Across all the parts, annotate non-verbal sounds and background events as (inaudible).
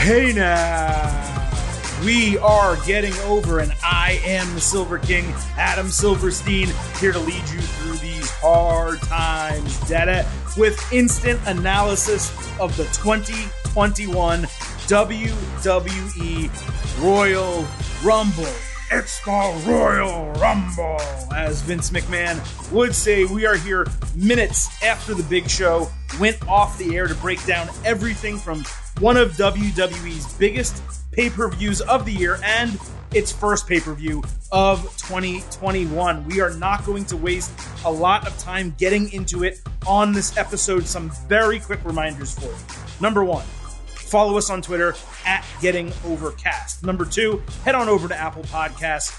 Hey now, we are getting over, and I am the Silver King, Adam Silverstein, here to lead you through these hard times, Dada, with instant analysis of the 2021 WWE Royal Rumble. It's the Royal Rumble. As Vince McMahon would say, we are here minutes after the big show went off the air to break down everything from one of WWE's biggest pay per views of the year and its first pay per view of 2021. We are not going to waste a lot of time getting into it on this episode. Some very quick reminders for you. Number one, follow us on Twitter at Getting Overcast. Number two, head on over to Apple Podcasts.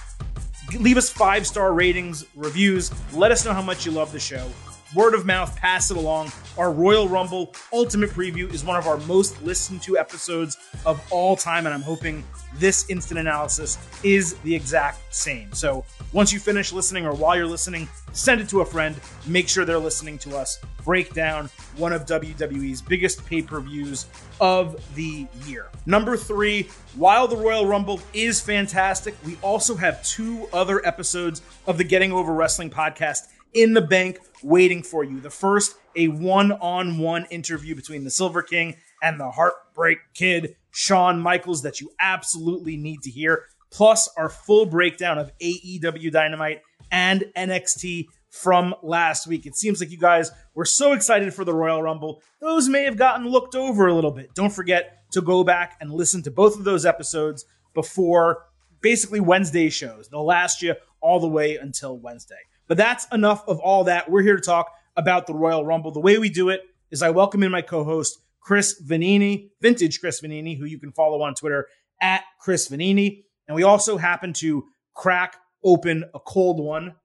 Leave us five star ratings, reviews. Let us know how much you love the show. Word of mouth, pass it along. Our Royal Rumble Ultimate Preview is one of our most listened to episodes of all time, and I'm hoping this instant analysis is the exact same. So once you finish listening or while you're listening, send it to a friend. Make sure they're listening to us break down one of WWE's biggest pay per views of the year. Number three, while the Royal Rumble is fantastic, we also have two other episodes of the Getting Over Wrestling podcast in the bank waiting for you. The first, a one on one interview between the Silver King and the Heartbreak Kid, Shawn Michaels, that you absolutely need to hear, plus our full breakdown of AEW Dynamite and NXT from last week. It seems like you guys were so excited for the Royal Rumble. Those may have gotten looked over a little bit. Don't forget to go back and listen to both of those episodes before basically Wednesday shows. They'll last you all the way until Wednesday. But that's enough of all that. We're here to talk about the Royal Rumble. The way we do it is I welcome in my co-host Chris Vannini, Vintage Chris Vannini, who you can follow on Twitter at Chris Vannini. And we also happen to crack open a cold one.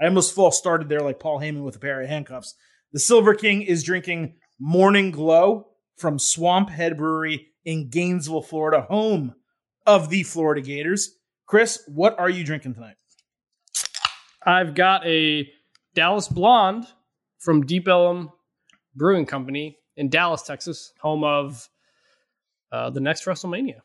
I almost false started there like Paul Heyman with a pair of handcuffs. The Silver King is drinking Morning Glow from Swamp Head Brewery in Gainesville, Florida, home of the Florida Gators. Chris, what are you drinking tonight? I've got a Dallas Blonde from Deep Ellum Brewing Company in Dallas, Texas, home of uh, the next WrestleMania.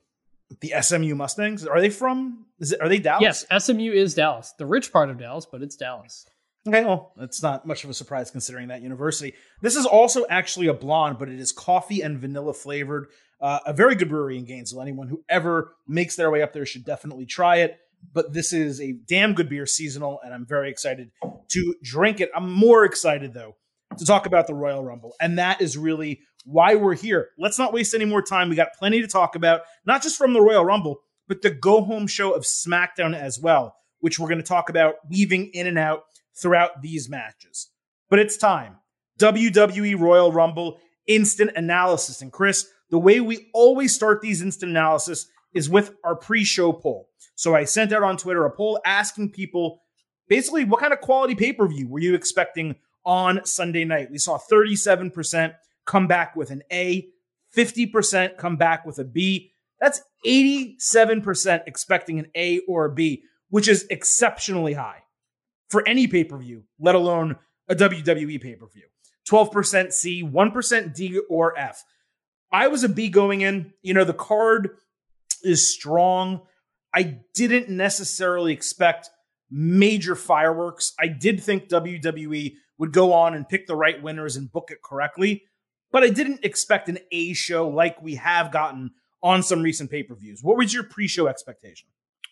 The SMU Mustangs are they from? Is it are they Dallas? Yes, SMU is Dallas, the rich part of Dallas, but it's Dallas. Okay, well, it's not much of a surprise considering that university. This is also actually a blonde, but it is coffee and vanilla flavored. Uh, a very good brewery in Gainesville. Anyone who ever makes their way up there should definitely try it but this is a damn good beer seasonal, and I'm very excited to drink it. I'm more excited, though, to talk about the Royal Rumble. And that is really why we're here. Let's not waste any more time. We got plenty to talk about, not just from the Royal Rumble, but the go home show of SmackDown as well, which we're going to talk about weaving in and out throughout these matches. But it's time. WWE Royal Rumble instant analysis. And Chris, the way we always start these instant analysis is with our pre show poll. So I sent out on Twitter a poll asking people basically what kind of quality pay per view were you expecting on Sunday night? We saw 37% come back with an A, 50% come back with a B. That's 87% expecting an A or a B, which is exceptionally high for any pay per view, let alone a WWE pay per view. 12% C, 1% D or F. I was a B going in. You know, the card is strong. I didn't necessarily expect major fireworks. I did think WWE would go on and pick the right winners and book it correctly, but I didn't expect an A show like we have gotten on some recent pay per views. What was your pre show expectation?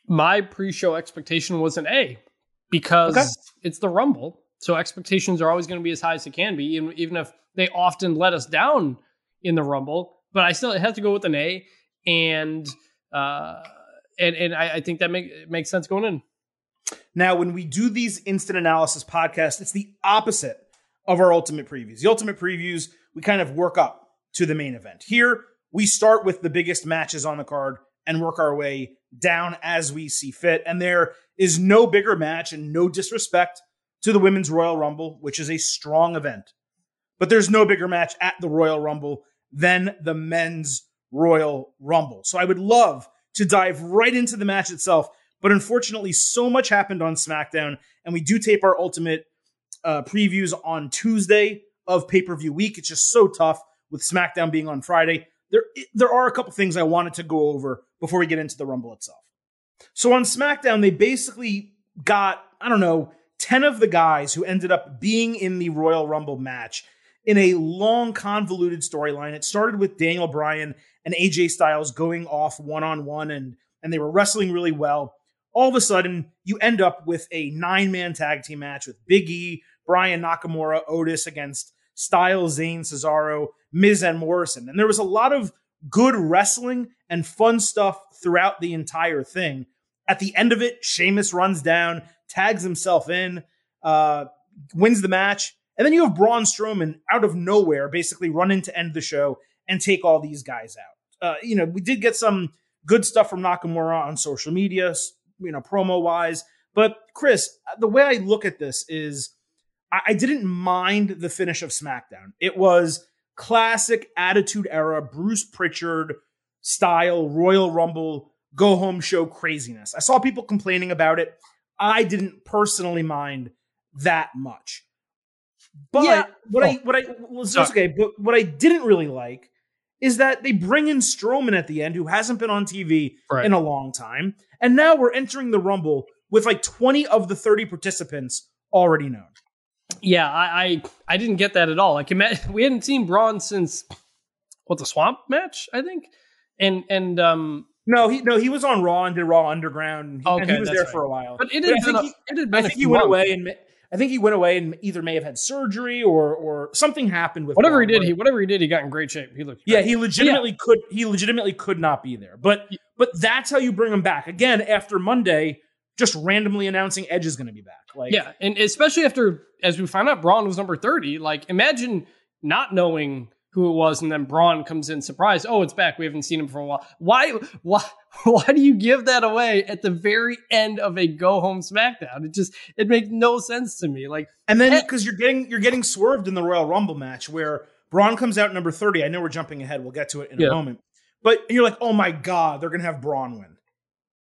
My pre show expectation was an A because okay. it's the Rumble. So expectations are always going to be as high as they can be, even, even if they often let us down in the Rumble. But I still have to go with an A. And, uh, and and I, I think that make, makes sense going in. Now, when we do these instant analysis podcasts, it's the opposite of our ultimate previews. The ultimate previews, we kind of work up to the main event. Here, we start with the biggest matches on the card and work our way down as we see fit. And there is no bigger match and no disrespect to the Women's Royal Rumble, which is a strong event. But there's no bigger match at the Royal Rumble than the Men's Royal Rumble. So I would love to dive right into the match itself. But unfortunately, so much happened on SmackDown, and we do tape our ultimate uh, previews on Tuesday of pay per view week. It's just so tough with SmackDown being on Friday. there there are a couple things I wanted to go over before we get into the Rumble itself. So on SmackDown, they basically got I don't know ten of the guys who ended up being in the Royal Rumble match in a long, convoluted storyline. It started with Daniel Bryan and AJ Styles going off one on one, and and they were wrestling really well. All of a sudden, you end up with a nine man tag team match with Big E, Bryan Nakamura, Otis against Styles, Zayn, Cesaro, Miz, and Morrison. And there was a lot of good wrestling and fun stuff throughout the entire thing. At the end of it, Sheamus runs down, tags himself in, uh, wins the match. And then you have Braun Strowman out of nowhere basically run in to end the show and take all these guys out. Uh, you know, we did get some good stuff from Nakamura on social media, you know, promo wise. But Chris, the way I look at this is I, I didn't mind the finish of SmackDown. It was classic Attitude Era, Bruce Pritchard style Royal Rumble go home show craziness. I saw people complaining about it. I didn't personally mind that much. But yeah. what oh. I what I was well, okay, but what I didn't really like is that they bring in Strowman at the end, who hasn't been on TV right. in a long time, and now we're entering the Rumble with like 20 of the 30 participants already known. Yeah, I I, I didn't get that at all. Like (laughs) we hadn't seen Braun since what the Swamp match, I think, and and um no, he no, he was on Raw and did Raw Underground. okay, and he was there right. for a while. But it had, but been, a, he, it had been I think he went away and I think he went away and either may have had surgery or or something happened with whatever he did. He whatever he did, he got in great shape. He looked. Great. Yeah, he legitimately yeah. could. He legitimately could not be there. But but that's how you bring him back again after Monday. Just randomly announcing Edge is going to be back. Like yeah, and especially after as we found out Braun was number thirty. Like imagine not knowing who it was, and then Braun comes in surprised. Oh, it's back. We haven't seen him for a while. Why? Why? (laughs) Why do you give that away at the very end of a go home SmackDown? It just it makes no sense to me. Like, and then because you're getting you're getting swerved in the Royal Rumble match where Braun comes out number thirty. I know we're jumping ahead. We'll get to it in yeah. a moment. But you're like, oh my god, they're gonna have Braun win,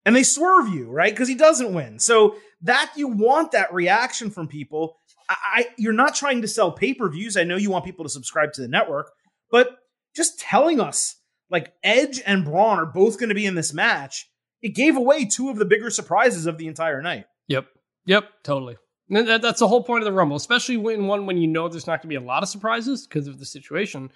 and they swerve you right because he doesn't win. So that you want that reaction from people. I, you're not trying to sell pay per views. I know you want people to subscribe to the network, but just telling us like Edge and Braun are both going to be in this match, it gave away two of the bigger surprises of the entire night. Yep. Yep. Totally. That, that's the whole point of the Rumble, especially when one when you know there's not going to be a lot of surprises because of the situation.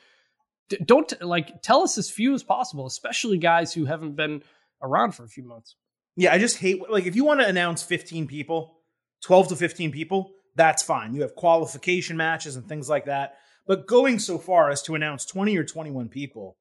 don't like tell us as few as possible, especially guys who haven't been around for a few months. Yeah, I just hate like if you want to announce 15 people, 12 to 15 people, that's fine. You have qualification matches and things like that. But going so far as to announce 20 or 21 people,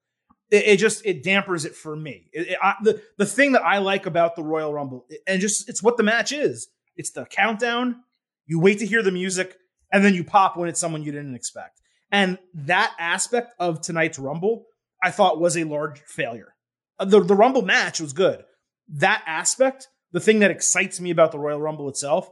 it, it just it dampers it for me. It, it, I, the the thing that I like about the Royal Rumble, and just it's what the match is. It's the countdown. You wait to hear the music, and then you pop when it's someone you didn't expect. And that aspect of tonight's Rumble, I thought was a large failure. Uh, the the Rumble match was good. That aspect, the thing that excites me about the Royal Rumble itself,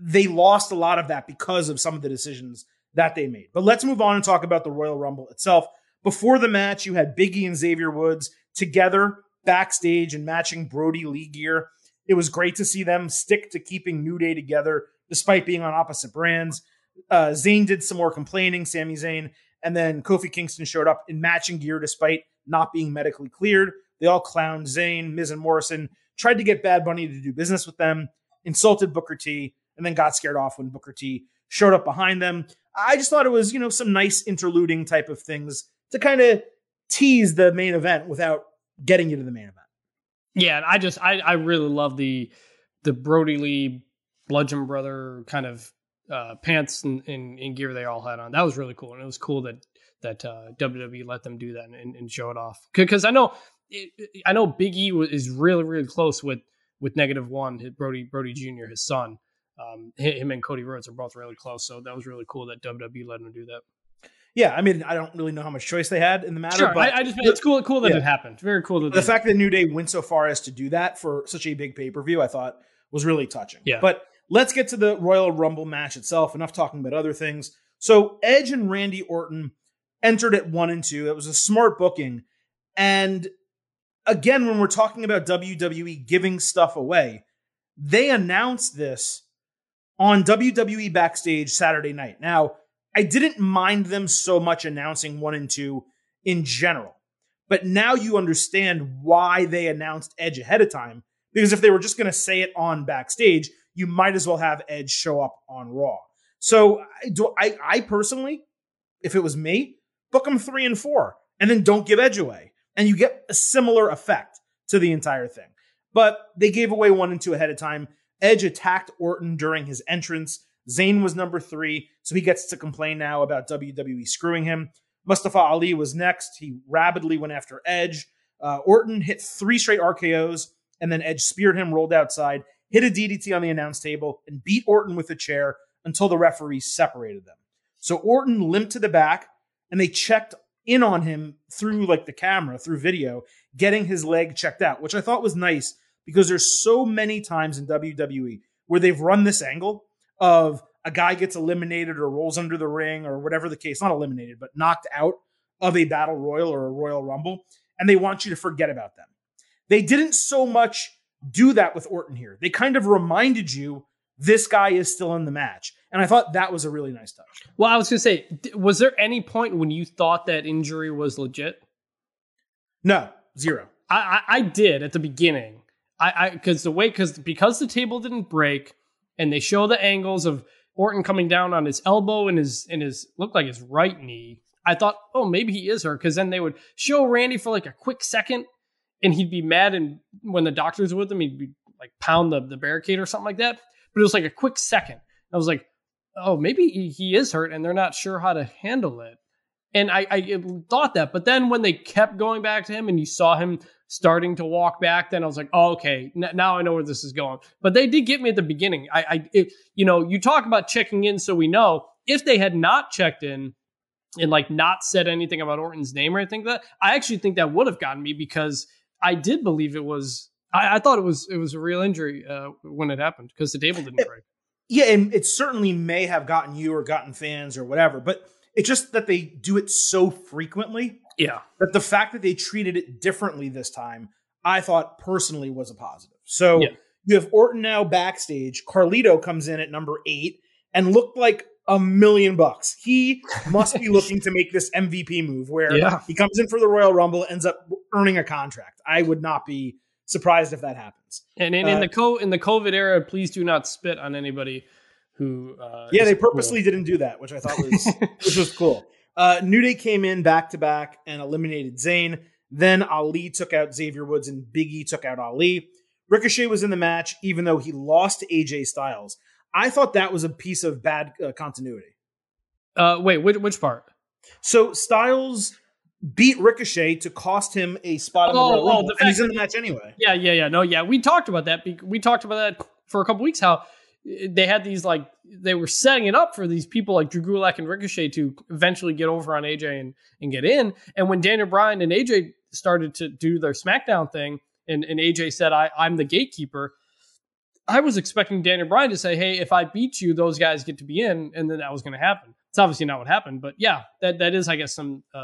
they lost a lot of that because of some of the decisions that they made. But let's move on and talk about the Royal Rumble itself. Before the match, you had Biggie and Xavier Woods together backstage and matching Brodie Lee gear. It was great to see them stick to keeping New Day together despite being on opposite brands. Uh, Zayn did some more complaining, Sami Zayn, and then Kofi Kingston showed up in matching gear despite not being medically cleared. They all clowned Zayn, Miz, and Morrison, tried to get Bad Bunny to do business with them, insulted Booker T, and then got scared off when Booker T showed up behind them. I just thought it was, you know, some nice interluding type of things to kind of tease the main event without getting you to the main event. Yeah, I just I I really love the the Brodie Lee Bludgeon Brother kind of uh, pants and, and, and, gear they all had on. That was really cool, and it was cool that that uh, WWE let them do that and, and show it off. Because I know I know Big E is really really close with with Negative One, Brodie Brodie Jr. His son. Um, him and Cody Rhodes are both really close, so that was really cool that WWE let him do that. Yeah, I mean, I don't really know how much choice they had in the matter, sure, but I, I just it's cool, cool that yeah. it happened. Very cool. That the fact that New Day went so far as to do that for such a big pay per view, I thought was really touching. Yeah, but let's get to the Royal Rumble match itself. Enough talking about other things. So Edge and Randy Orton entered at one and two. It was a smart booking, and again, when we're talking about WWE giving stuff away, they announced this on WWE Backstage Saturday night. Now I didn't mind them so much announcing one and two in general. But now you understand why they announced Edge ahead of time. Because if they were just going to say it on backstage, you might as well have Edge show up on Raw. So do, I, I personally, if it was me, book them three and four, and then don't give Edge away, and you get a similar effect to the entire thing. But they gave away one and two ahead of time. Edge attacked Orton during his entrance. Zayn was number three, so he gets to complain now about WWE screwing him. Mustafa Ali was next. He rapidly went after Edge. Uh, Orton hit three straight RKOs, and then Edge speared him, rolled outside, hit a DDT on the announce table, and beat Orton with a chair until the referee separated them. So Orton limped to the back, and they checked in on him through like the camera, through video, getting his leg checked out, which I thought was nice because there's so many times in WWE where they've run this angle of a guy gets eliminated or rolls under the ring or whatever the case, not eliminated, but knocked out of a battle royal or a royal rumble, and they want you to forget about them. They didn't so much do that with Orton here. They kind of reminded you this guy is still in the match. And I thought that was a really nice touch. Well, I was going to say, was there any point when you thought that injury was legit? No, zero. I, I, I did at the beginning. I because the way because because the table didn't break, and they show the angles of Orton coming down on his elbow and his and his looked like his right knee. I thought, oh, maybe he is hurt because then they would show Randy for like a quick second, and he'd be mad, and when the doctor's were with him, he'd be like pound the the barricade or something like that. But it was like a quick second. I was like, oh, maybe he is hurt, and they're not sure how to handle it. And I, I thought that, but then when they kept going back to him, and you saw him starting to walk back, then I was like, oh, okay, n- now I know where this is going. But they did get me at the beginning. I, I it, you know, you talk about checking in so we know. If they had not checked in and like not said anything about Orton's name or anything like that, I actually think that would have gotten me because I did believe it was. I, I thought it was it was a real injury uh, when it happened because the table didn't break. Yeah, and it certainly may have gotten you or gotten fans or whatever, but it's just that they do it so frequently yeah. But the fact that they treated it differently this time, I thought personally was a positive. So yeah. you have Orton now backstage. Carlito comes in at number eight and looked like a million bucks. He must be (laughs) looking to make this MVP move where yeah. he comes in for the Royal Rumble, ends up earning a contract. I would not be surprised if that happens. And in, uh, in the co in the COVID era, please do not spit on anybody who. Uh, yeah, they purposely cool. didn't do that, which I thought was (laughs) which was cool. Uh, New Day came in back to back and eliminated Zayn. Then Ali took out Xavier Woods and Biggie took out Ali. Ricochet was in the match, even though he lost to AJ Styles. I thought that was a piece of bad uh, continuity. Uh, wait, which, which part? So Styles beat Ricochet to cost him a spot in the Royal oh, Rumble, the and he's in the match anyway. Yeah, yeah, yeah. No, yeah, we talked about that. We talked about that for a couple weeks. How they had these like they were setting it up for these people like Drew Gulak and Ricochet to eventually get over on AJ and, and get in. And when Daniel Bryan and AJ started to do their SmackDown thing, and, and AJ said, I, I'm the gatekeeper, I was expecting Daniel Bryan to say, Hey, if I beat you, those guys get to be in, and then that was going to happen. It's obviously not what happened, but yeah, that that is, I guess, some uh,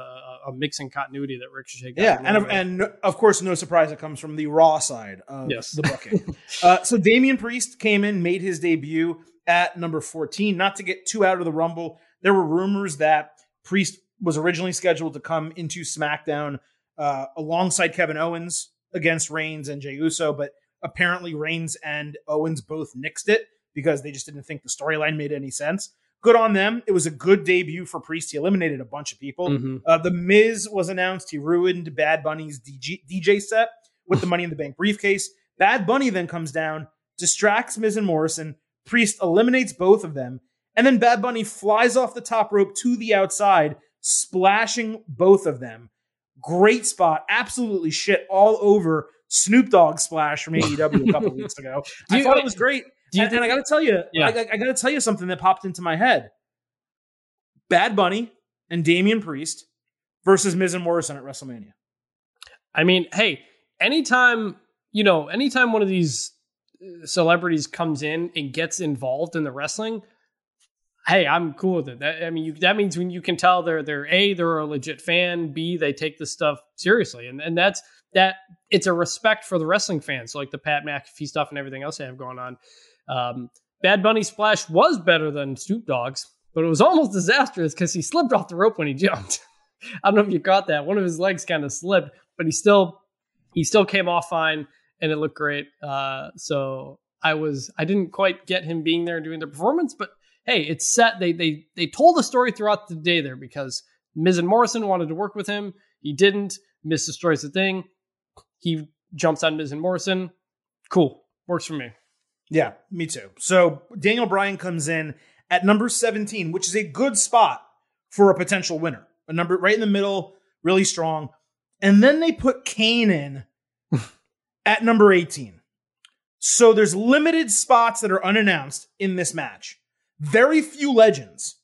a mixing continuity that Ricochet. Got yeah, and of, and of course, no surprise, it comes from the Raw side of yes. the booking. (laughs) uh, so Damian Priest came in, made his debut at number fourteen. Not to get too out of the Rumble, there were rumors that Priest was originally scheduled to come into SmackDown uh, alongside Kevin Owens against Reigns and Jey Uso, but apparently Reigns and Owens both nixed it because they just didn't think the storyline made any sense good on them. It was a good debut for Priest. He eliminated a bunch of people. Mm-hmm. Uh, the Miz was announced. He ruined Bad Bunny's DJ, DJ set with the Money in the Bank briefcase. Bad Bunny then comes down, distracts Miz and Morrison. Priest eliminates both of them. And then Bad Bunny flies off the top rope to the outside, splashing both of them. Great spot. Absolutely shit all over Snoop Dogg splash from AEW a couple (laughs) weeks ago. I thought it was great. Do you and, think, and I got to tell you, yeah. I, I got to tell you something that popped into my head. Bad Bunny and Damian Priest versus Miz and Morrison at WrestleMania. I mean, hey, anytime you know, anytime one of these uh, celebrities comes in and gets involved in the wrestling, hey, I'm cool with it. That, I mean, you, that means when you can tell they're they're a they're a legit fan, b they take this stuff seriously, and and that's that. It's a respect for the wrestling fans, like the Pat McAfee stuff and everything else they have going on. Um, Bad Bunny Splash was better than Snoop Dogg's, but it was almost (laughs) disastrous because he slipped off the rope when he jumped. (laughs) I don't know if you caught that. One of his legs kind of slipped, but he still he still came off fine and it looked great. Uh, so I was I didn't quite get him being there and doing the performance, but hey, it's set. They they they told the story throughout the day there because Miz and Morrison wanted to work with him. He didn't. Miz destroys the thing. He jumps on Miz and Morrison. Cool. Works for me. Yeah, me too. So Daniel Bryan comes in at number 17, which is a good spot for a potential winner. A number right in the middle, really strong. And then they put Kane in (laughs) at number 18. So there's limited spots that are unannounced in this match. Very few legends.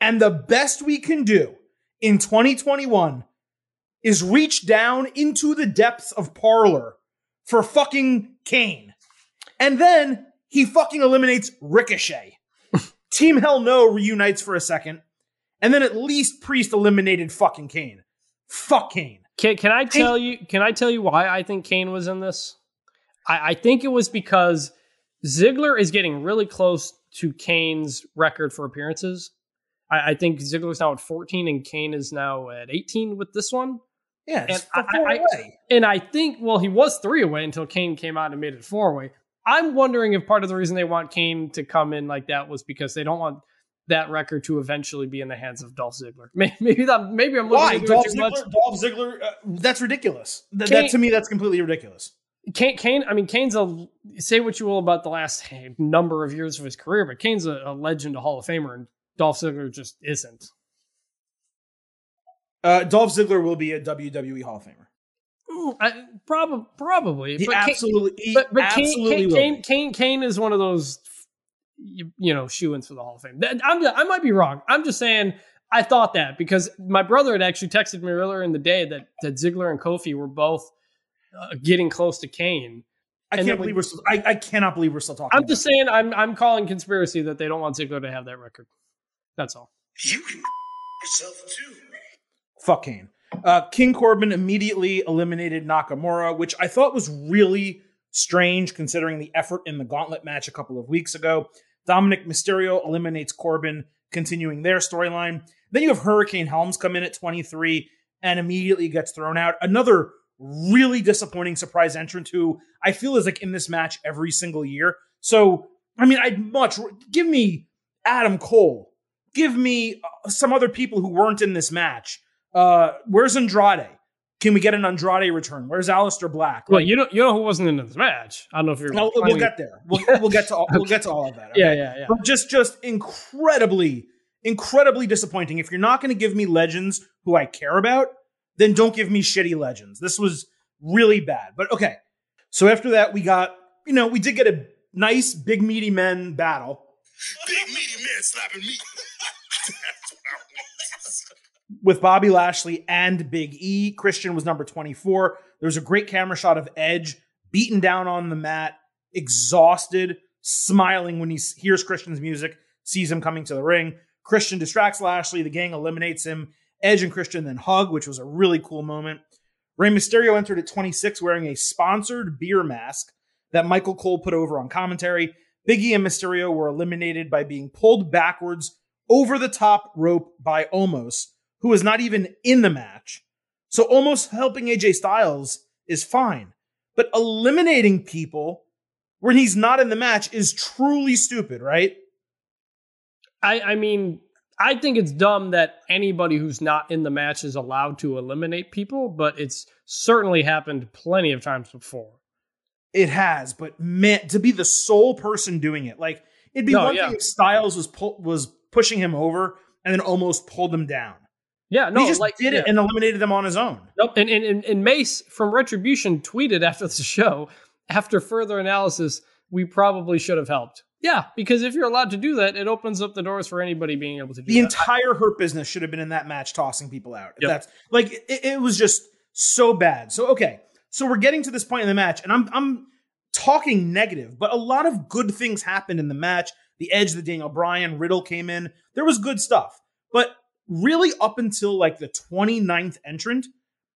And the best we can do in 2021 is reach down into the depths of parlor for fucking Kane. And then he fucking eliminates Ricochet. (laughs) Team Hell No reunites for a second. And then at least Priest eliminated fucking Kane. Fuck Kane. Can, can I tell you? Can I tell you why I think Kane was in this? I, I think it was because Ziggler is getting really close to Kane's record for appearances. I, I think Ziggler's now at 14 and Kane is now at 18 with this one. Yeah, and I, I, and I think well he was three away until Kane came out and made it four away. I'm wondering if part of the reason they want Kane to come in like that was because they don't want that record to eventually be in the hands of Dolph Ziggler. (laughs) Maybe that. Maybe I'm why Dolph Ziggler. Much. Dolph Ziggler. Uh, that's ridiculous. Th- Kane, that to me, that's completely ridiculous. Kane, Kane. I mean, Kane's a say what you will about the last number of years of his career, but Kane's a, a legend, a Hall of Famer, and Dolph Ziggler just isn't. Uh, Dolph Ziggler will be a WWE Hall of Famer. I, prob- probably. He but absolutely, Kane, but, but absolutely Kane, Kane, Kane, Kane, is one of those, you, you know, shoe-ins for the Hall of Fame. I'm I might be wrong. I'm just saying I thought that because my brother had actually texted me earlier in the day that, that Ziggler and Kofi were both uh, getting close to Kane. I and can't believe we, are still. I, I, cannot believe we're still talking. I'm just saying. I'm I'm calling conspiracy that they don't want Ziggler to have that record. That's all. You can (laughs) yourself too. Fuck Kane. Uh, King Corbin immediately eliminated Nakamura, which I thought was really strange considering the effort in the gauntlet match a couple of weeks ago. Dominic Mysterio eliminates Corbin, continuing their storyline. Then you have Hurricane Helms come in at 23 and immediately gets thrown out. Another really disappointing surprise entrant who I feel is like in this match every single year. So, I mean, I'd much give me Adam Cole, give me uh, some other people who weren't in this match. Uh, where's Andrade? Can we get an Andrade return? Where's Aleister Black? Well, you know, you know who wasn't in this match. I don't know if you're. No, we'll get there. We'll, we'll get to all, we'll get to all of that. (laughs) Okay? Yeah, yeah, yeah. But just, just incredibly, incredibly disappointing. If you're not going to give me legends who I care about, then don't give me shitty legends. This was really bad. But okay. So after that, we got, you know, we did get a nice big meaty men battle. Big meaty men slapping me. With Bobby Lashley and Big E. Christian was number 24. There was a great camera shot of Edge beaten down on the mat, exhausted, smiling when he hears Christian's music, sees him coming to the ring. Christian distracts Lashley. The gang eliminates him. Edge and Christian then hug, which was a really cool moment. Rey Mysterio entered at 26 wearing a sponsored beer mask that Michael Cole put over on commentary. Biggie and Mysterio were eliminated by being pulled backwards over the top rope by Omos who is not even in the match. So almost helping AJ Styles is fine. But eliminating people when he's not in the match is truly stupid, right? I, I mean, I think it's dumb that anybody who's not in the match is allowed to eliminate people, but it's certainly happened plenty of times before. It has, but man, to be the sole person doing it, like it'd be no, one yeah. thing if Styles was pu- was pushing him over and then almost pulled him down. Yeah, no, he just like, did yeah. it and eliminated them on his own. Nope. And, and and Mace from Retribution tweeted after the show, after further analysis, we probably should have helped. Yeah, because if you're allowed to do that, it opens up the doors for anybody being able to do the that. entire Hurt business should have been in that match, tossing people out. Yep. That's like it, it was just so bad. So okay, so we're getting to this point in the match, and I'm I'm talking negative, but a lot of good things happened in the match. The edge, the Daniel Bryan, Riddle came in. There was good stuff, but really up until like the 29th entrant,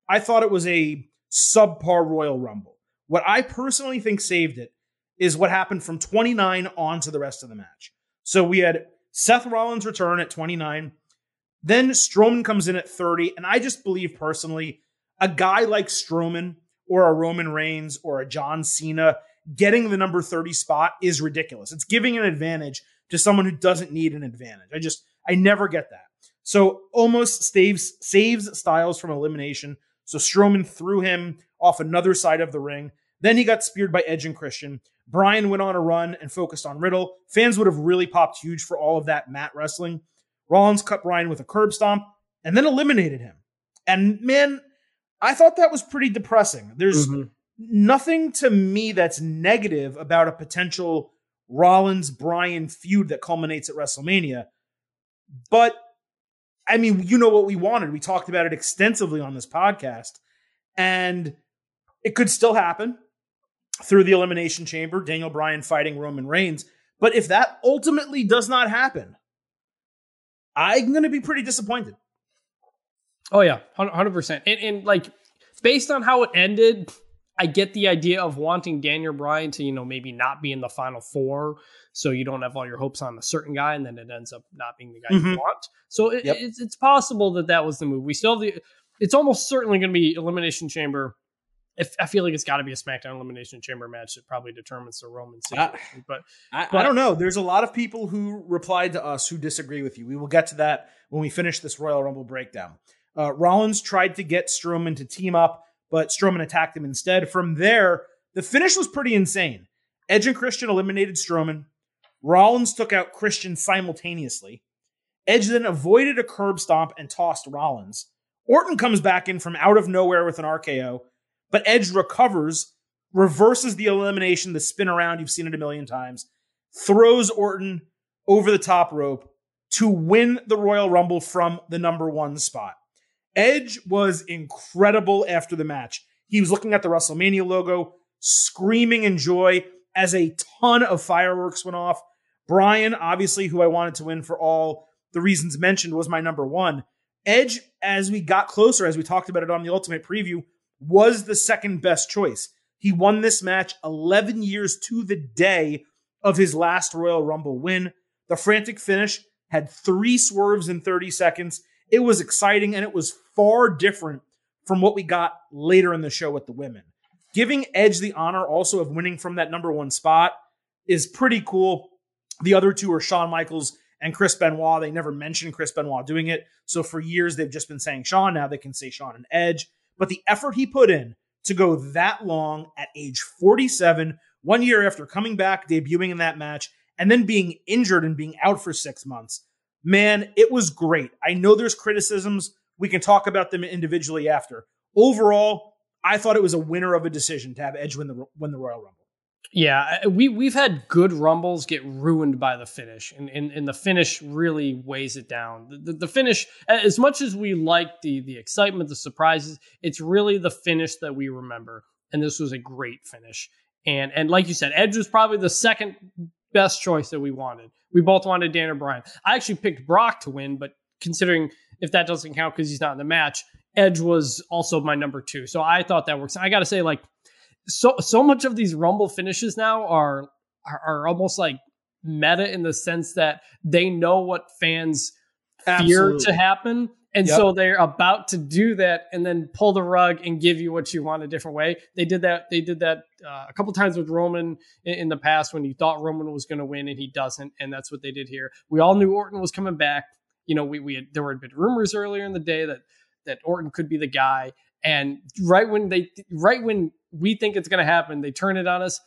I thought it was a subpar Royal Rumble. What I personally think saved it is what happened from 29 on to the rest of the match. So we had Seth Rollins return at 29. Then Strowman comes in at 30, and I just believe personally, a guy like Strowman or a Roman Reigns or a John Cena getting the number 30 spot is ridiculous. It's giving an advantage to someone who doesn't need an advantage. I just, I never get that. So almost saves, saves Styles from elimination. So Strowman threw him off another side of the ring. Then he got speared by Edge and Christian. Bryan went on a run and focused on Riddle. Fans would have really popped huge for all of that mat wrestling. Rollins cut Bryan with a curb stomp and then eliminated him. And man, I thought that was pretty depressing. There's mm-hmm. nothing to me that's negative about a potential Rollins Bryan feud that culminates at WrestleMania. But I mean, you know what we wanted. We talked about it extensively on this podcast, and it could still happen through the Elimination Chamber, Daniel Bryan fighting Roman Reigns. But if that ultimately does not happen, I'm going to be pretty disappointed. Oh yeah, hundred percent. And, and like based on how it ended, I get the idea of wanting Daniel Bryan to you know maybe not be in the final four, so you don't have all your hopes on a certain guy, and then it ends up not being the guy mm-hmm. you want. So it, yep. it's it's possible that that was the move. We still have the. It's almost certainly going to be elimination chamber if, I feel like it's got to be a SmackDown Elimination Chamber match that probably determines the Roman situation. Uh, but, I, but I don't know. There's a lot of people who replied to us who disagree with you. We will get to that when we finish this Royal Rumble breakdown. Uh, Rollins tried to get Strowman to team up, but Strowman attacked him instead. From there, the finish was pretty insane. Edge and Christian eliminated Strowman. Rollins took out Christian simultaneously. Edge then avoided a curb stomp and tossed Rollins. Orton comes back in from out of nowhere with an RKO but Edge recovers, reverses the elimination, the spin around. You've seen it a million times. Throws Orton over the top rope to win the Royal Rumble from the number one spot. Edge was incredible after the match. He was looking at the WrestleMania logo, screaming in joy as a ton of fireworks went off. Bryan, obviously, who I wanted to win for all the reasons mentioned, was my number one. Edge, as we got closer, as we talked about it on the Ultimate Preview, was the second best choice. He won this match 11 years to the day of his last Royal Rumble win. The frantic finish had three swerves in 30 seconds. It was exciting and it was far different from what we got later in the show with the women. Giving Edge the honor also of winning from that number one spot is pretty cool. The other two are Shawn Michaels and Chris Benoit. They never mentioned Chris Benoit doing it. So for years, they've just been saying Shawn. Now they can say Shawn and Edge. But the effort he put in to go that long at age 47, one year after coming back, debuting in that match, and then being injured and being out for six months, man, it was great. I know there's criticisms. We can talk about them individually after. Overall, I thought it was a winner of a decision to have Edge win the win the Royal Rumble. Yeah, we we've had good rumbles get ruined by the finish, and and, and the finish really weighs it down. The, the, the, finish, as much as we like the the excitement, the surprises, it's really the finish that we remember. And this was a great finish. And and like you said, Edge was probably the second best choice that we wanted. We both wanted Daniel Bryan. I actually picked Brock to win, but considering if that doesn't count because he's not in the match, Edge was also my number two. So I thought that works. I got to say, like so so much of these rumble finishes now are, are, are almost like meta in the sense that they know what fans Absolutely. fear to happen and yep. so they're about to do that and then pull the rug and give you what you want a different way. They did that. They did that uh, a couple times with Roman in, in, the past when you thought Roman was going to win and he doesn't, and that's what they did here. We all knew Orton was coming back. You know, we we had, there were been rumors earlier in the day that that Orton could be the guy, and right when they right when we think it's going to happen. They turn it on us.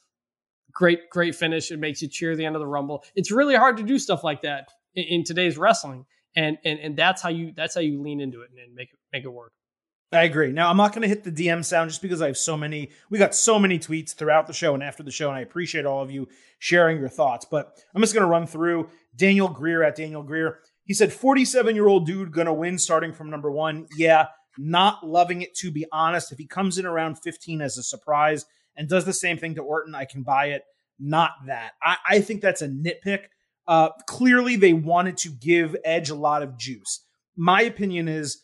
Great, great finish. It makes you cheer the end of the rumble. It's really hard to do stuff like that in, in today's wrestling, and and and that's how you that's how you lean into it and, and make it make it work. I agree. Now I'm not going to hit the DM sound just because I have so many. We got so many tweets throughout the show and after the show, and I appreciate all of you sharing your thoughts. But I'm just going to run through Daniel Greer at Daniel Greer. He said, 47 year old dude going to win starting from number one. Yeah, not loving it, to be honest. If he comes in around 15 as a surprise and does the same thing to Orton, I can buy it. Not that. I, I think that's a nitpick. Uh, clearly, they wanted to give Edge a lot of juice. My opinion is,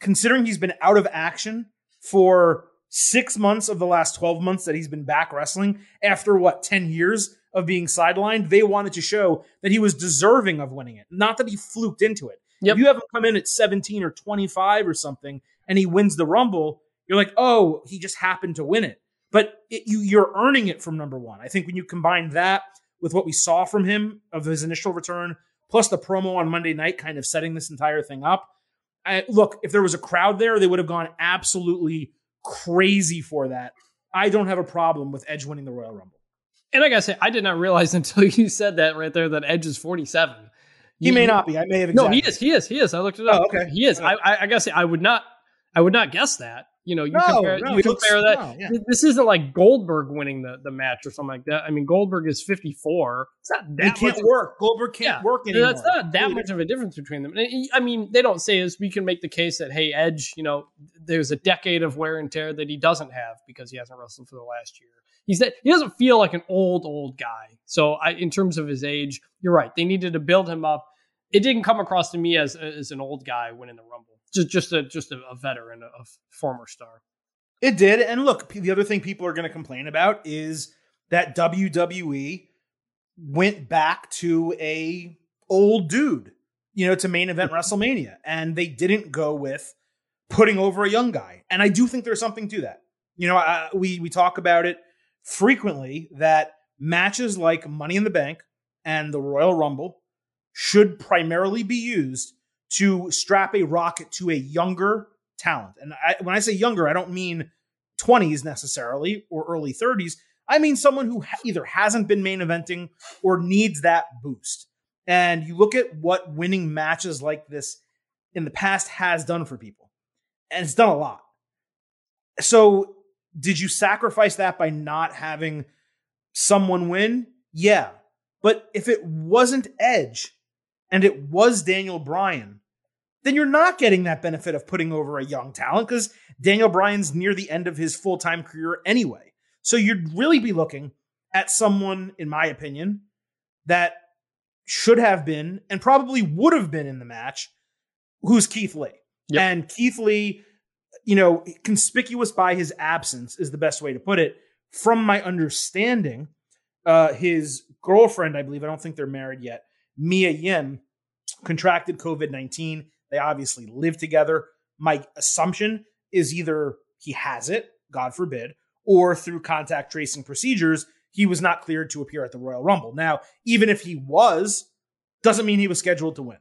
considering he's been out of action for six months of the last 12 months that he's been back wrestling after what, 10 years of being sidelined, they wanted to show that he was deserving of winning it, not that he fluked into it. Yep. If you have him come in at 17 or 25 or something and he wins the Rumble, you're like, oh, he just happened to win it. But it, you, you're earning it from number one. I think when you combine that with what we saw from him of his initial return, plus the promo on Monday night kind of setting this entire thing up. I, look, if there was a crowd there, they would have gone absolutely crazy for that. I don't have a problem with Edge winning the Royal Rumble. And I gotta say, I did not realize (laughs) until you said that right there that Edge is 47. He, he may not be. I may have. No, he is. He is. He is. I looked it up. Oh, okay. He is. I, I, I gotta say, I would not. I would not guess that. You know, you no, compare, no, you compare looks, that. No, yeah. This isn't like Goldberg winning the, the match or something like that. I mean, Goldberg is 54. It's not that can't much work. Goldberg can't yeah, work anymore. That's not that much of a difference between them. I mean, they don't say this. We can make the case that, hey, Edge, you know, there's a decade of wear and tear that he doesn't have because he hasn't wrestled for the last year. He's that he doesn't feel like an old, old guy. So I, in terms of his age, you're right. They needed to build him up. It didn't come across to me as, as an old guy winning the Rumble. Just, just a, just a, veteran, a, a former star. It did. And look, the other thing people are going to complain about is that WWE went back to a old dude, you know, to main event mm-hmm. WrestleMania, and they didn't go with putting over a young guy. And I do think there's something to that. You know, I, we we talk about it frequently that matches like Money in the Bank and the Royal Rumble should primarily be used to strap a rocket to a younger talent. And I, when I say younger, I don't mean 20s necessarily or early 30s. I mean someone who either hasn't been main eventing or needs that boost. And you look at what winning matches like this in the past has done for people, and it's done a lot. So, did you sacrifice that by not having someone win? Yeah. But if it wasn't Edge and it was Daniel Bryan, then you're not getting that benefit of putting over a young talent because Daniel Bryan's near the end of his full time career anyway. So you'd really be looking at someone, in my opinion, that should have been and probably would have been in the match, who's Keith Lee. Yep. And Keith Lee, you know, conspicuous by his absence is the best way to put it. From my understanding, uh, his girlfriend, I believe, I don't think they're married yet, Mia Yim, contracted COVID 19 they obviously live together. My assumption is either he has it, God forbid, or through contact tracing procedures, he was not cleared to appear at the Royal Rumble. Now, even if he was, doesn't mean he was scheduled to win.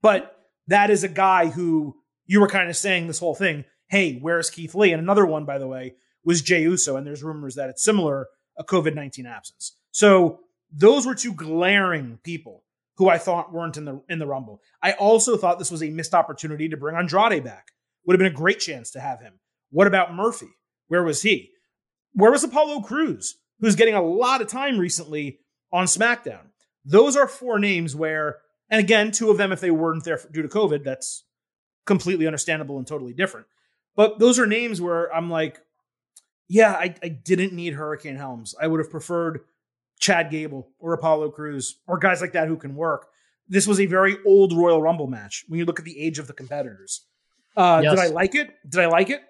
But that is a guy who you were kind of saying this whole thing, hey, where's Keith Lee? And another one, by the way, was Jey Uso, and there's rumors that it's similar, a COVID 19 absence. So those were two glaring people who I thought weren't in the in the Rumble. I also thought this was a missed opportunity to bring Andrade back. Would have been a great chance to have him. What about Murphy? Where was he? Where was Apollo Crews, who's getting a lot of time recently on SmackDown? Those are four names where, and again, two of them, if they weren't there due to COVID, that's completely understandable and totally different. But those are names where I'm like, yeah, I, I didn't need Hurricane Helms. I would have preferred Chad Gable or Apollo Crews or guys like that who can work. This was a very old Royal Rumble match when you look at the age of the competitors. Uh, yes. Did I like it? Did I like it?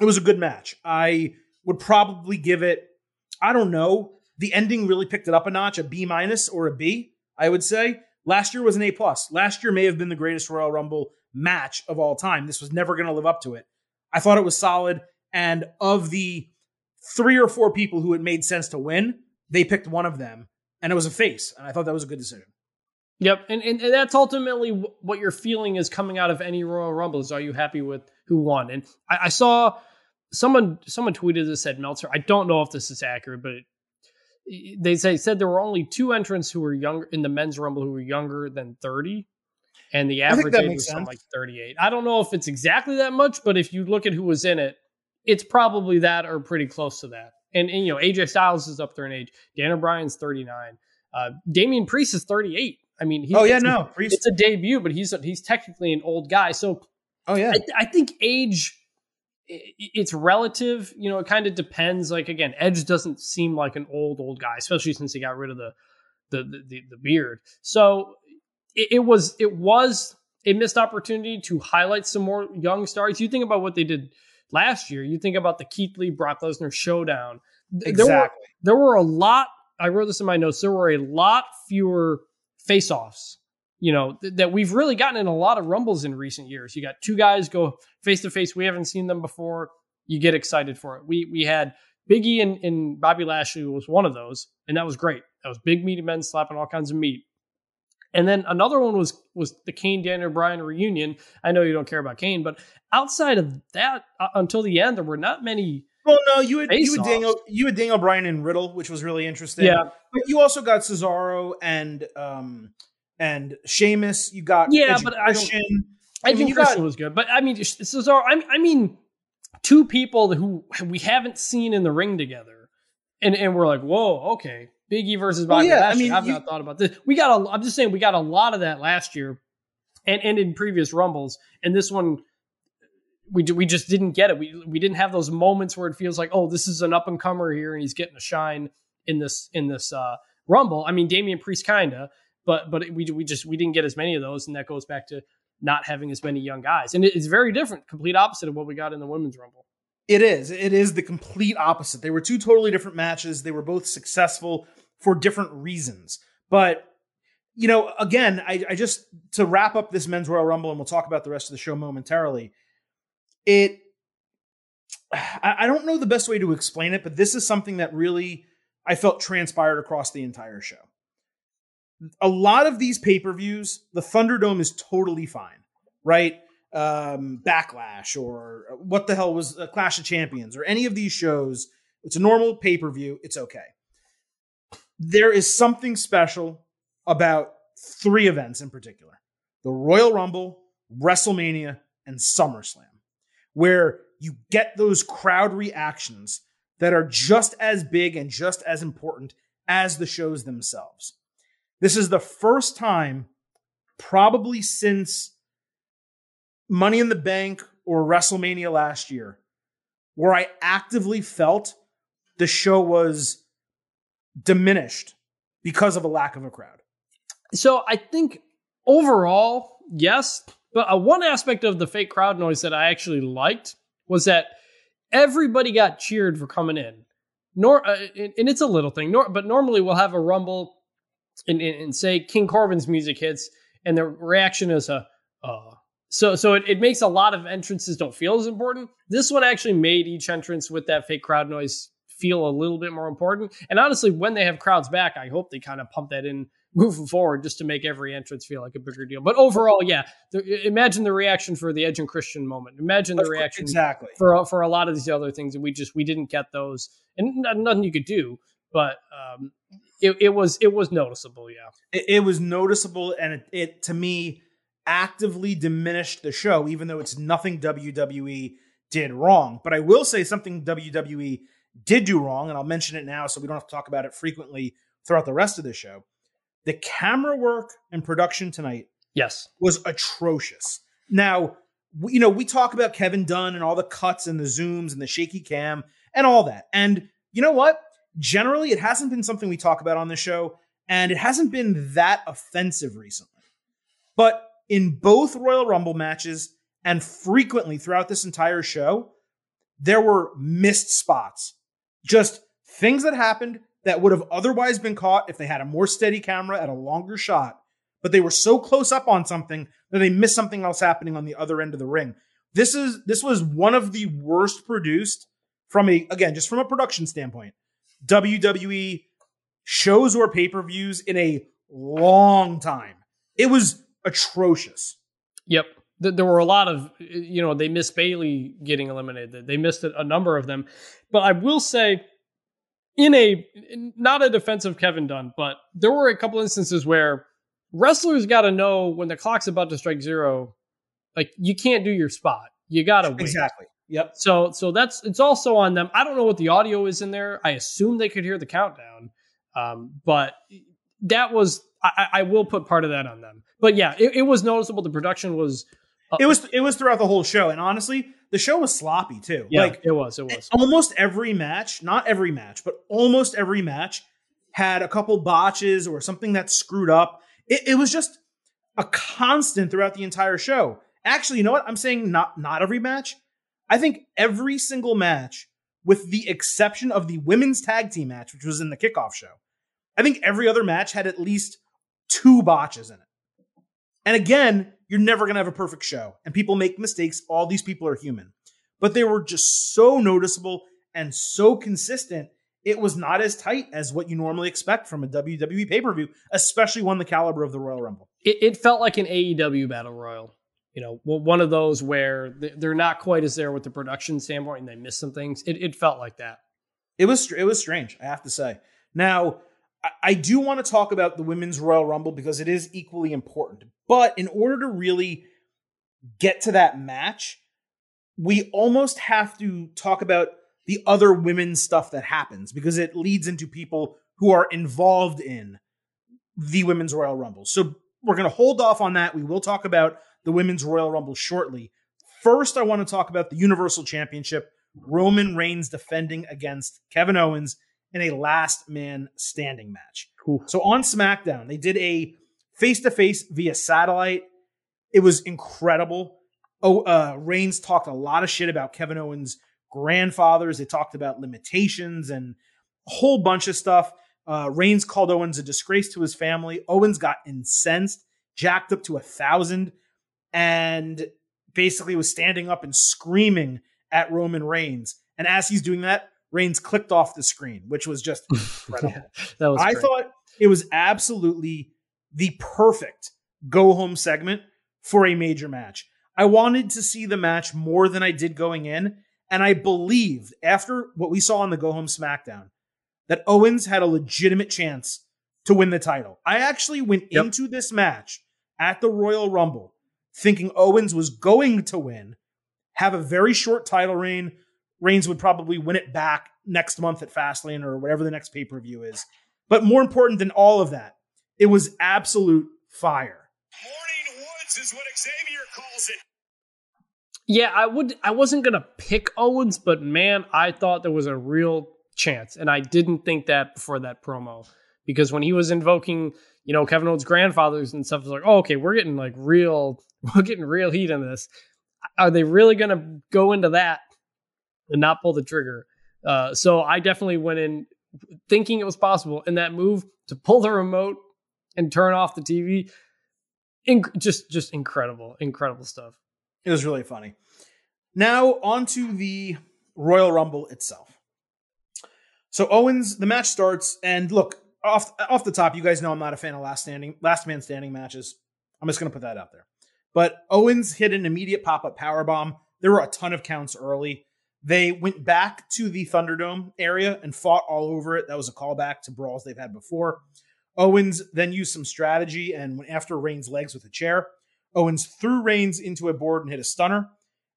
It was a good match. I would probably give it, I don't know, the ending really picked it up a notch, a B minus or a B, I would say. Last year was an A plus. Last year may have been the greatest Royal Rumble match of all time. This was never going to live up to it. I thought it was solid. And of the three or four people who it made sense to win, they picked one of them, and it was a face, and I thought that was a good decision. Yep, and, and, and that's ultimately what you're feeling is coming out of any Royal Rumble. Is are you happy with who won? And I, I saw someone someone tweeted this said Meltzer. I don't know if this is accurate, but it, they say said there were only two entrants who were younger in the men's Rumble who were younger than 30, and the average age was something like 38. I don't know if it's exactly that much, but if you look at who was in it, it's probably that or pretty close to that. And, and you know, AJ Styles is up there in age. Daniel Bryan's 39. Uh, Damian Priest is 38. I mean, he, oh yeah, no, Priest. it's a debut, but he's he's technically an old guy. So, oh yeah, I, I think age it's relative. You know, it kind of depends. Like again, Edge doesn't seem like an old old guy, especially since he got rid of the the the, the beard. So it, it, was it was a missed opportunity to highlight some more young stars. You think about what they did last year. You think about the Keith Lee Brock Lesnar showdown. Exactly. There were, there were a lot. I wrote this in my notes. There were a lot fewer face-offs you know, th- that we've really gotten in a lot of rumbles in recent years. You got two guys go face to face. We haven't seen them before. You get excited for it. We we had Biggie and, and Bobby Lashley was one of those, and that was great. That was big meaty men slapping all kinds of meat. And then another one was was the Kane Daniel Bryan reunion. I know you don't care about Kane, but outside of that, uh, until the end, there were not many. Well, no, you had you had Daniel you had Daniel Bryan and Riddle, which was really interesting. Yeah, but you also got Cesaro and um and Sheamus. You got yeah, but Christian. I, I, I mean, Christian got, was good, but I mean Cesaro. I mean, I mean, two people who we haven't seen in the ring together, and and we're like, whoa, okay, Biggie versus Bobby well, yeah, Lashley. I mean, I've you, not thought about this. We got a. I'm just saying we got a lot of that last year, and and in previous rumbles, and this one. We, we just didn't get it. We we didn't have those moments where it feels like oh this is an up and comer here and he's getting a shine in this in this uh, rumble. I mean Damian Priest kinda, but but we we just we didn't get as many of those, and that goes back to not having as many young guys, and it's very different, complete opposite of what we got in the women's rumble. It is. It is the complete opposite. They were two totally different matches. They were both successful for different reasons. But, you know, again, I, I just, to wrap up this men's Royal Rumble, and we'll talk about the rest of the show momentarily, it, I, I don't know the best way to explain it, but this is something that really I felt transpired across the entire show. A lot of these pay per views, the Thunderdome is totally fine, right? Um, Backlash or what the hell was a Clash of Champions or any of these shows. It's a normal pay per view. It's okay. There is something special about three events in particular the Royal Rumble, WrestleMania, and SummerSlam, where you get those crowd reactions that are just as big and just as important as the shows themselves. This is the first time, probably since Money in the Bank or WrestleMania last year, where I actively felt the show was diminished because of a lack of a crowd. So I think overall, yes. But uh, one aspect of the fake crowd noise that I actually liked was that everybody got cheered for coming in. Nor, uh, and it's a little thing. Nor, but normally we'll have a rumble and, and, and, say King Corbin's music hits, and the reaction is a, uh, so so it, it makes a lot of entrances don't feel as important. This one actually made each entrance with that fake crowd noise feel a little bit more important. And honestly, when they have crowds back, I hope they kind of pump that in (laughs) moving forward just to make every entrance feel like a bigger deal. But overall, yeah, the, imagine the reaction for the Edge and Christian moment. Imagine the reaction exactly for for a lot of these other things, and we just we didn't get those, and nothing you could do. But um, it, it was it was noticeable, yeah. It, it was noticeable, and it, it to me actively diminished the show, even though it's nothing WWE did wrong. But I will say something WWE did do wrong, and I'll mention it now so we don't have to talk about it frequently throughout the rest of the show. The camera work and production tonight yes was atrocious. Now, you know, we talk about Kevin Dunn and all the cuts and the zooms and the shaky cam and all that. And you know what? Generally, it hasn't been something we talk about on the show, and it hasn't been that offensive recently. But in both Royal Rumble matches and frequently throughout this entire show, there were missed spots. Just things that happened that would have otherwise been caught if they had a more steady camera at a longer shot, but they were so close up on something that they missed something else happening on the other end of the ring. This is this was one of the worst produced from a again, just from a production standpoint. WWE shows or pay-per-views in a long time. It was atrocious. Yep. There were a lot of, you know, they missed Bayley getting eliminated. They missed a number of them. But I will say, in a, not a defense of Kevin Dunn, but there were a couple instances where wrestlers got to know when the clock's about to strike zero, like you can't do your spot. You got to wait. Exactly. Yep. So so that's it's also on them. I don't know what the audio is in there. I assume they could hear the countdown, um, but that was I, I, will put part of that on them. But yeah, it, it was noticeable. The production was. Uh, it was it was throughout the whole show, and honestly, the show was sloppy too. Yeah, like it was. It was almost every match, not every match, but almost every match had a couple botches or something that screwed up. It, it was just a constant throughout the entire show. Actually, you know what? I'm saying not not every match. I think every single match, with the exception of the women's tag team match, which was in the kickoff show, I think every other match had at least two botches in it. And again, you're never going to have a perfect show. And people make mistakes. All these people are human. But they were just so noticeable and so consistent. It was not as tight as what you normally expect from a WWE pay per view, especially one the caliber of the Royal Rumble. It, it, felt like an AEW Battle Royal. You know, one of those where they're not quite as there with the production standpoint and they miss some things. It, it felt like that. It was it was strange, I have to say. Now, I do want to talk about the women's Royal Rumble because it is equally important. But in order to really get to that match, we almost have to talk about the other women's stuff that happens because it leads into people who are involved in the women's Royal Rumble. So we're going to hold off on that. We will talk about the women's Royal Rumble shortly. First, I want to talk about the Universal Championship. Roman Reigns defending against Kevin Owens in a last man standing match. Ooh. So on SmackDown, they did a face to face via satellite. It was incredible. Oh, uh, Reigns talked a lot of shit about Kevin Owens' grandfathers. They talked about limitations and a whole bunch of stuff. Uh, Reigns called Owens a disgrace to his family. Owens got incensed, jacked up to a thousand, and basically was standing up and screaming at Roman Reigns. And as he's doing that, Reigns clicked off the screen, which was just (laughs) incredible. that was I great. thought it was absolutely the perfect go home segment for a major match. I wanted to see the match more than I did going in. And I believed after what we saw on the go home SmackDown that Owens had a legitimate chance to win the title. I actually went yep. into this match at the Royal Rumble thinking Owens was going to win, have a very short title reign, Reigns would probably win it back next month at Fastlane or whatever the next pay per view is. But more important than all of that, it was absolute fire. Morning Woods is what Xavier calls it. Yeah, I would. I wasn't gonna pick Owens, but man, I thought there was a real chance, and I didn't think that before that promo because when he was invoking, you know, Kevin Owens' grandfathers and stuff, was like, oh, okay, we're getting like real, (laughs) we're getting real heat in this. Are they really gonna go into that? And not pull the trigger. Uh, so I definitely went in thinking it was possible. And that move to pull the remote and turn off the TV, inc- just just incredible, incredible stuff. It was really funny. Now on to the Royal Rumble itself. So Owens, the match starts, and look off off the top. You guys know I'm not a fan of last standing, last man standing matches. I'm just to put that out there. But Owens hit an immediate pop up power bomb. There were a ton of counts early. They went back to the Thunderdome area and fought all over it. That was a callback to brawls they've had before. Owens then used some strategy and went after Reigns' legs with a chair. Owens threw Reigns into a board and hit a stunner,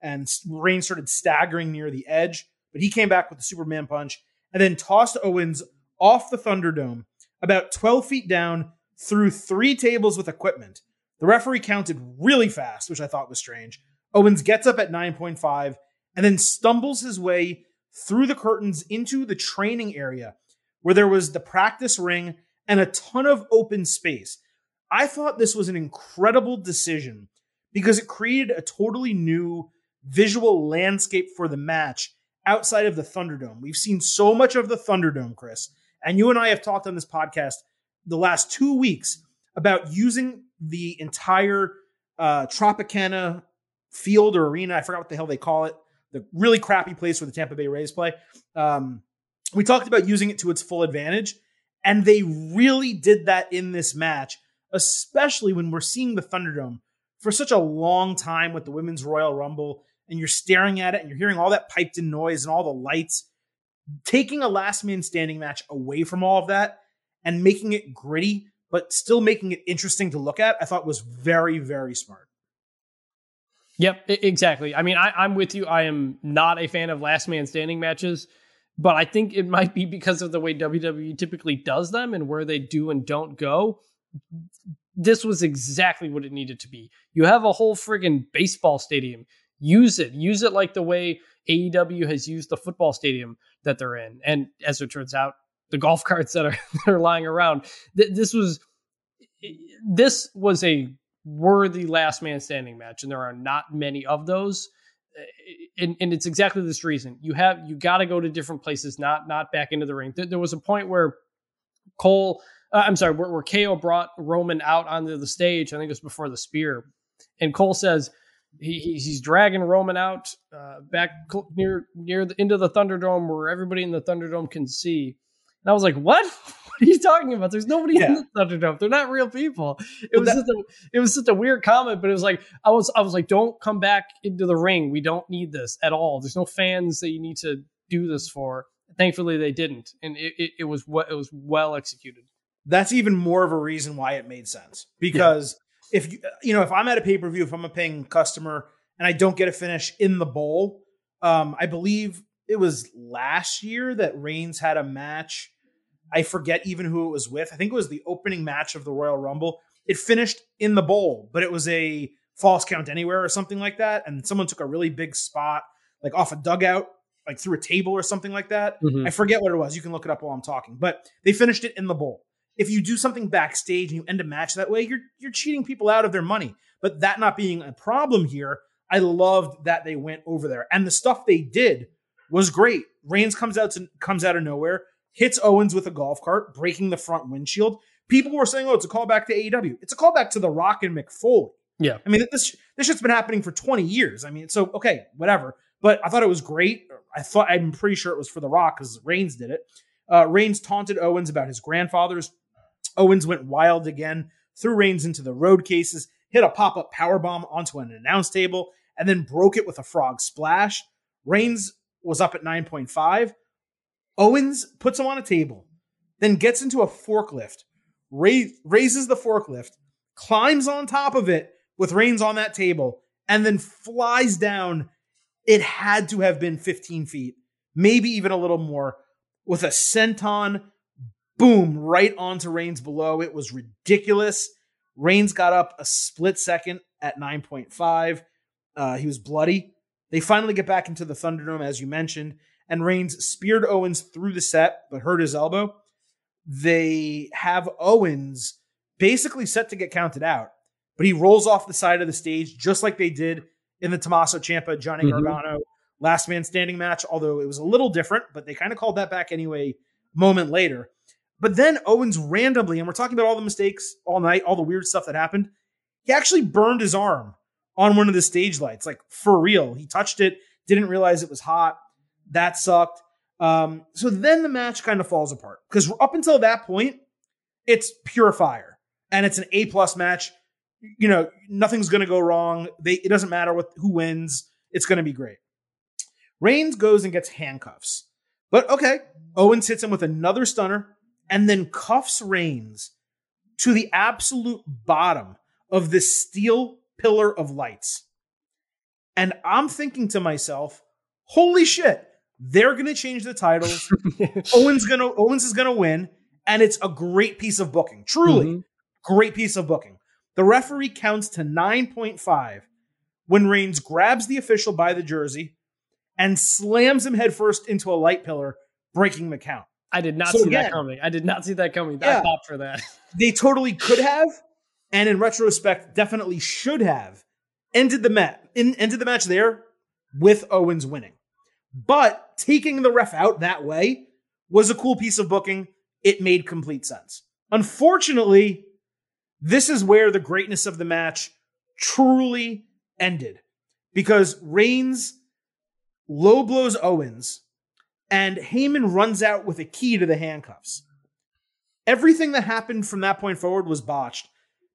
and Reigns started staggering near the edge, but he came back with the Superman punch and then tossed Owens off the Thunderdome about 12 feet down through three tables with equipment. The referee counted really fast, which I thought was strange. Owens gets up at 9.5 and then stumbles his way through the curtains into the training area where there was the practice ring and a ton of open space. I thought this was an incredible decision because it created a totally new visual landscape for the match outside of the Thunderdome. We've seen so much of the Thunderdome, Chris, and you and I have talked on this podcast the last two weeks about using the entire uh, Tropicana field or arena. I forgot what the hell they call it the really crappy place where the Tampa Bay Rays play. Um, we talked about using it to its full advantage, and they really did that in this match, especially when we're seeing the Thunderdome for such a long time with the Women's Royal Rumble, and you're staring at it and you're hearing all that piped in noise and all the lights. Taking a last man standing match away from all of that and making it gritty, but still making it interesting to look at, I thought was very, very smart. Yep, exactly. I mean, I, am with you. I am not a fan of last man standing matches, but I think it might be because of the way WWE typically does them and where they do and don't go. This was exactly what it needed to be. You have a whole friggin' baseball stadium. Use it. Use it like the way AEW has used the football stadium that they're in. And as it turns out, the golf carts that are (laughs) that are lying around. This was this was a worthy last man standing match, and there are not many of those. Uh, and, and it's exactly this reason you have you got to go to different places, not not back into the ring. There, there was a point where Cole uh, I'm sorry, where, where KO brought Roman out onto the stage. I think it was before the spear, and Cole says he, he's dragging Roman out uh, back near near the into the Thunderdome where everybody in the Thunderdome can see. And I was like, "What? What are you talking about? There's nobody yeah. in the Thunderdome. They're not real people." It was that, just a, it was a weird comment, but it was like I was I was like, "Don't come back into the ring. We don't need this at all. There's no fans that you need to do this for." Thankfully, they didn't, and it, it, it was what it was well executed. That's even more of a reason why it made sense because if you you know if I'm at a pay per view, if I'm a paying customer and I don't get a finish in the bowl, um, I believe it was last year that Reigns had a match. I forget even who it was with. I think it was the opening match of the Royal Rumble. It finished in the bowl, but it was a false count anywhere or something like that. And someone took a really big spot, like off a dugout, like through a table or something like that. Mm-hmm. I forget what it was. You can look it up while I'm talking, but they finished it in the bowl if you do something backstage and you end a match that way, you're you're cheating people out of their money. But that not being a problem here, I loved that they went over there. And the stuff they did was great. Reigns comes out to, comes out of nowhere, hits Owens with a golf cart, breaking the front windshield. People were saying, "Oh, it's a callback to AEW." It's a callback to The Rock and Mick Foley." Yeah, I mean this this shit's been happening for 20 years. I mean, so okay, whatever. But I thought it was great. I thought I'm pretty sure it was for The Rock because Reigns did it. Uh, Reigns taunted Owens about his grandfather's Owens went wild again, threw Reigns into the road cases, hit a pop up power bomb onto an announce table, and then broke it with a frog splash. Reigns was up at 9.5. Owens puts him on a table, then gets into a forklift, ra- raises the forklift, climbs on top of it with Reigns on that table, and then flies down. It had to have been 15 feet, maybe even a little more, with a senton bomb, right onto Reigns below. It was ridiculous. Reigns got up a split second at 9.5. Uh, he was bloody. They finally get back into the Thunderdome, as you mentioned, and Reigns speared Owens through the set, but hurt his elbow. They have Owens basically set to get counted out, but he rolls off the side of the stage just like they did in the Tommaso Ciampa Johnny mm-hmm. Gargano last man standing match, although it was a little different, but they kind of called that back anyway moment later. But then Owens randomly, and we're talking about all the mistakes all night, all the weird stuff that happened. He actually burned his arm on one of the stage lights, like for real. He touched it, didn't realize it was hot. That sucked. Um, so then the match kind of falls apart because up until that point, it's pure fire and it's an A plus match. You know, nothing's going to go wrong. They, it doesn't matter what who wins. It's going to be great. Reigns goes and gets handcuffs, but okay. Owens hits him with another stunner and then cuffs Reigns to the absolute bottom of this steel pillar of lights. And I'm thinking to myself, holy shit, they're gonna change the titles. (laughs) Owens gonna Owens is gonna win, and it's a great piece of booking. Truly, mm-hmm. great piece of booking. The referee counts to 9.5 when Reigns grabs the official by the jersey and slams him headfirst into a light pillar, breaking the count. I did not so see again, that coming. I did not see that coming. Yeah, I popped for that. (laughs) They totally could have, and in retrospect, definitely should have ended the match. Ended the match there with Owens winning. But taking the ref out that way was a cool piece of booking. It made complete sense. Unfortunately, this is where the greatness of the match truly ended because Reigns low blows Owens and Heyman runs out with a key to the handcuffs. Everything that happened from that point forward was botched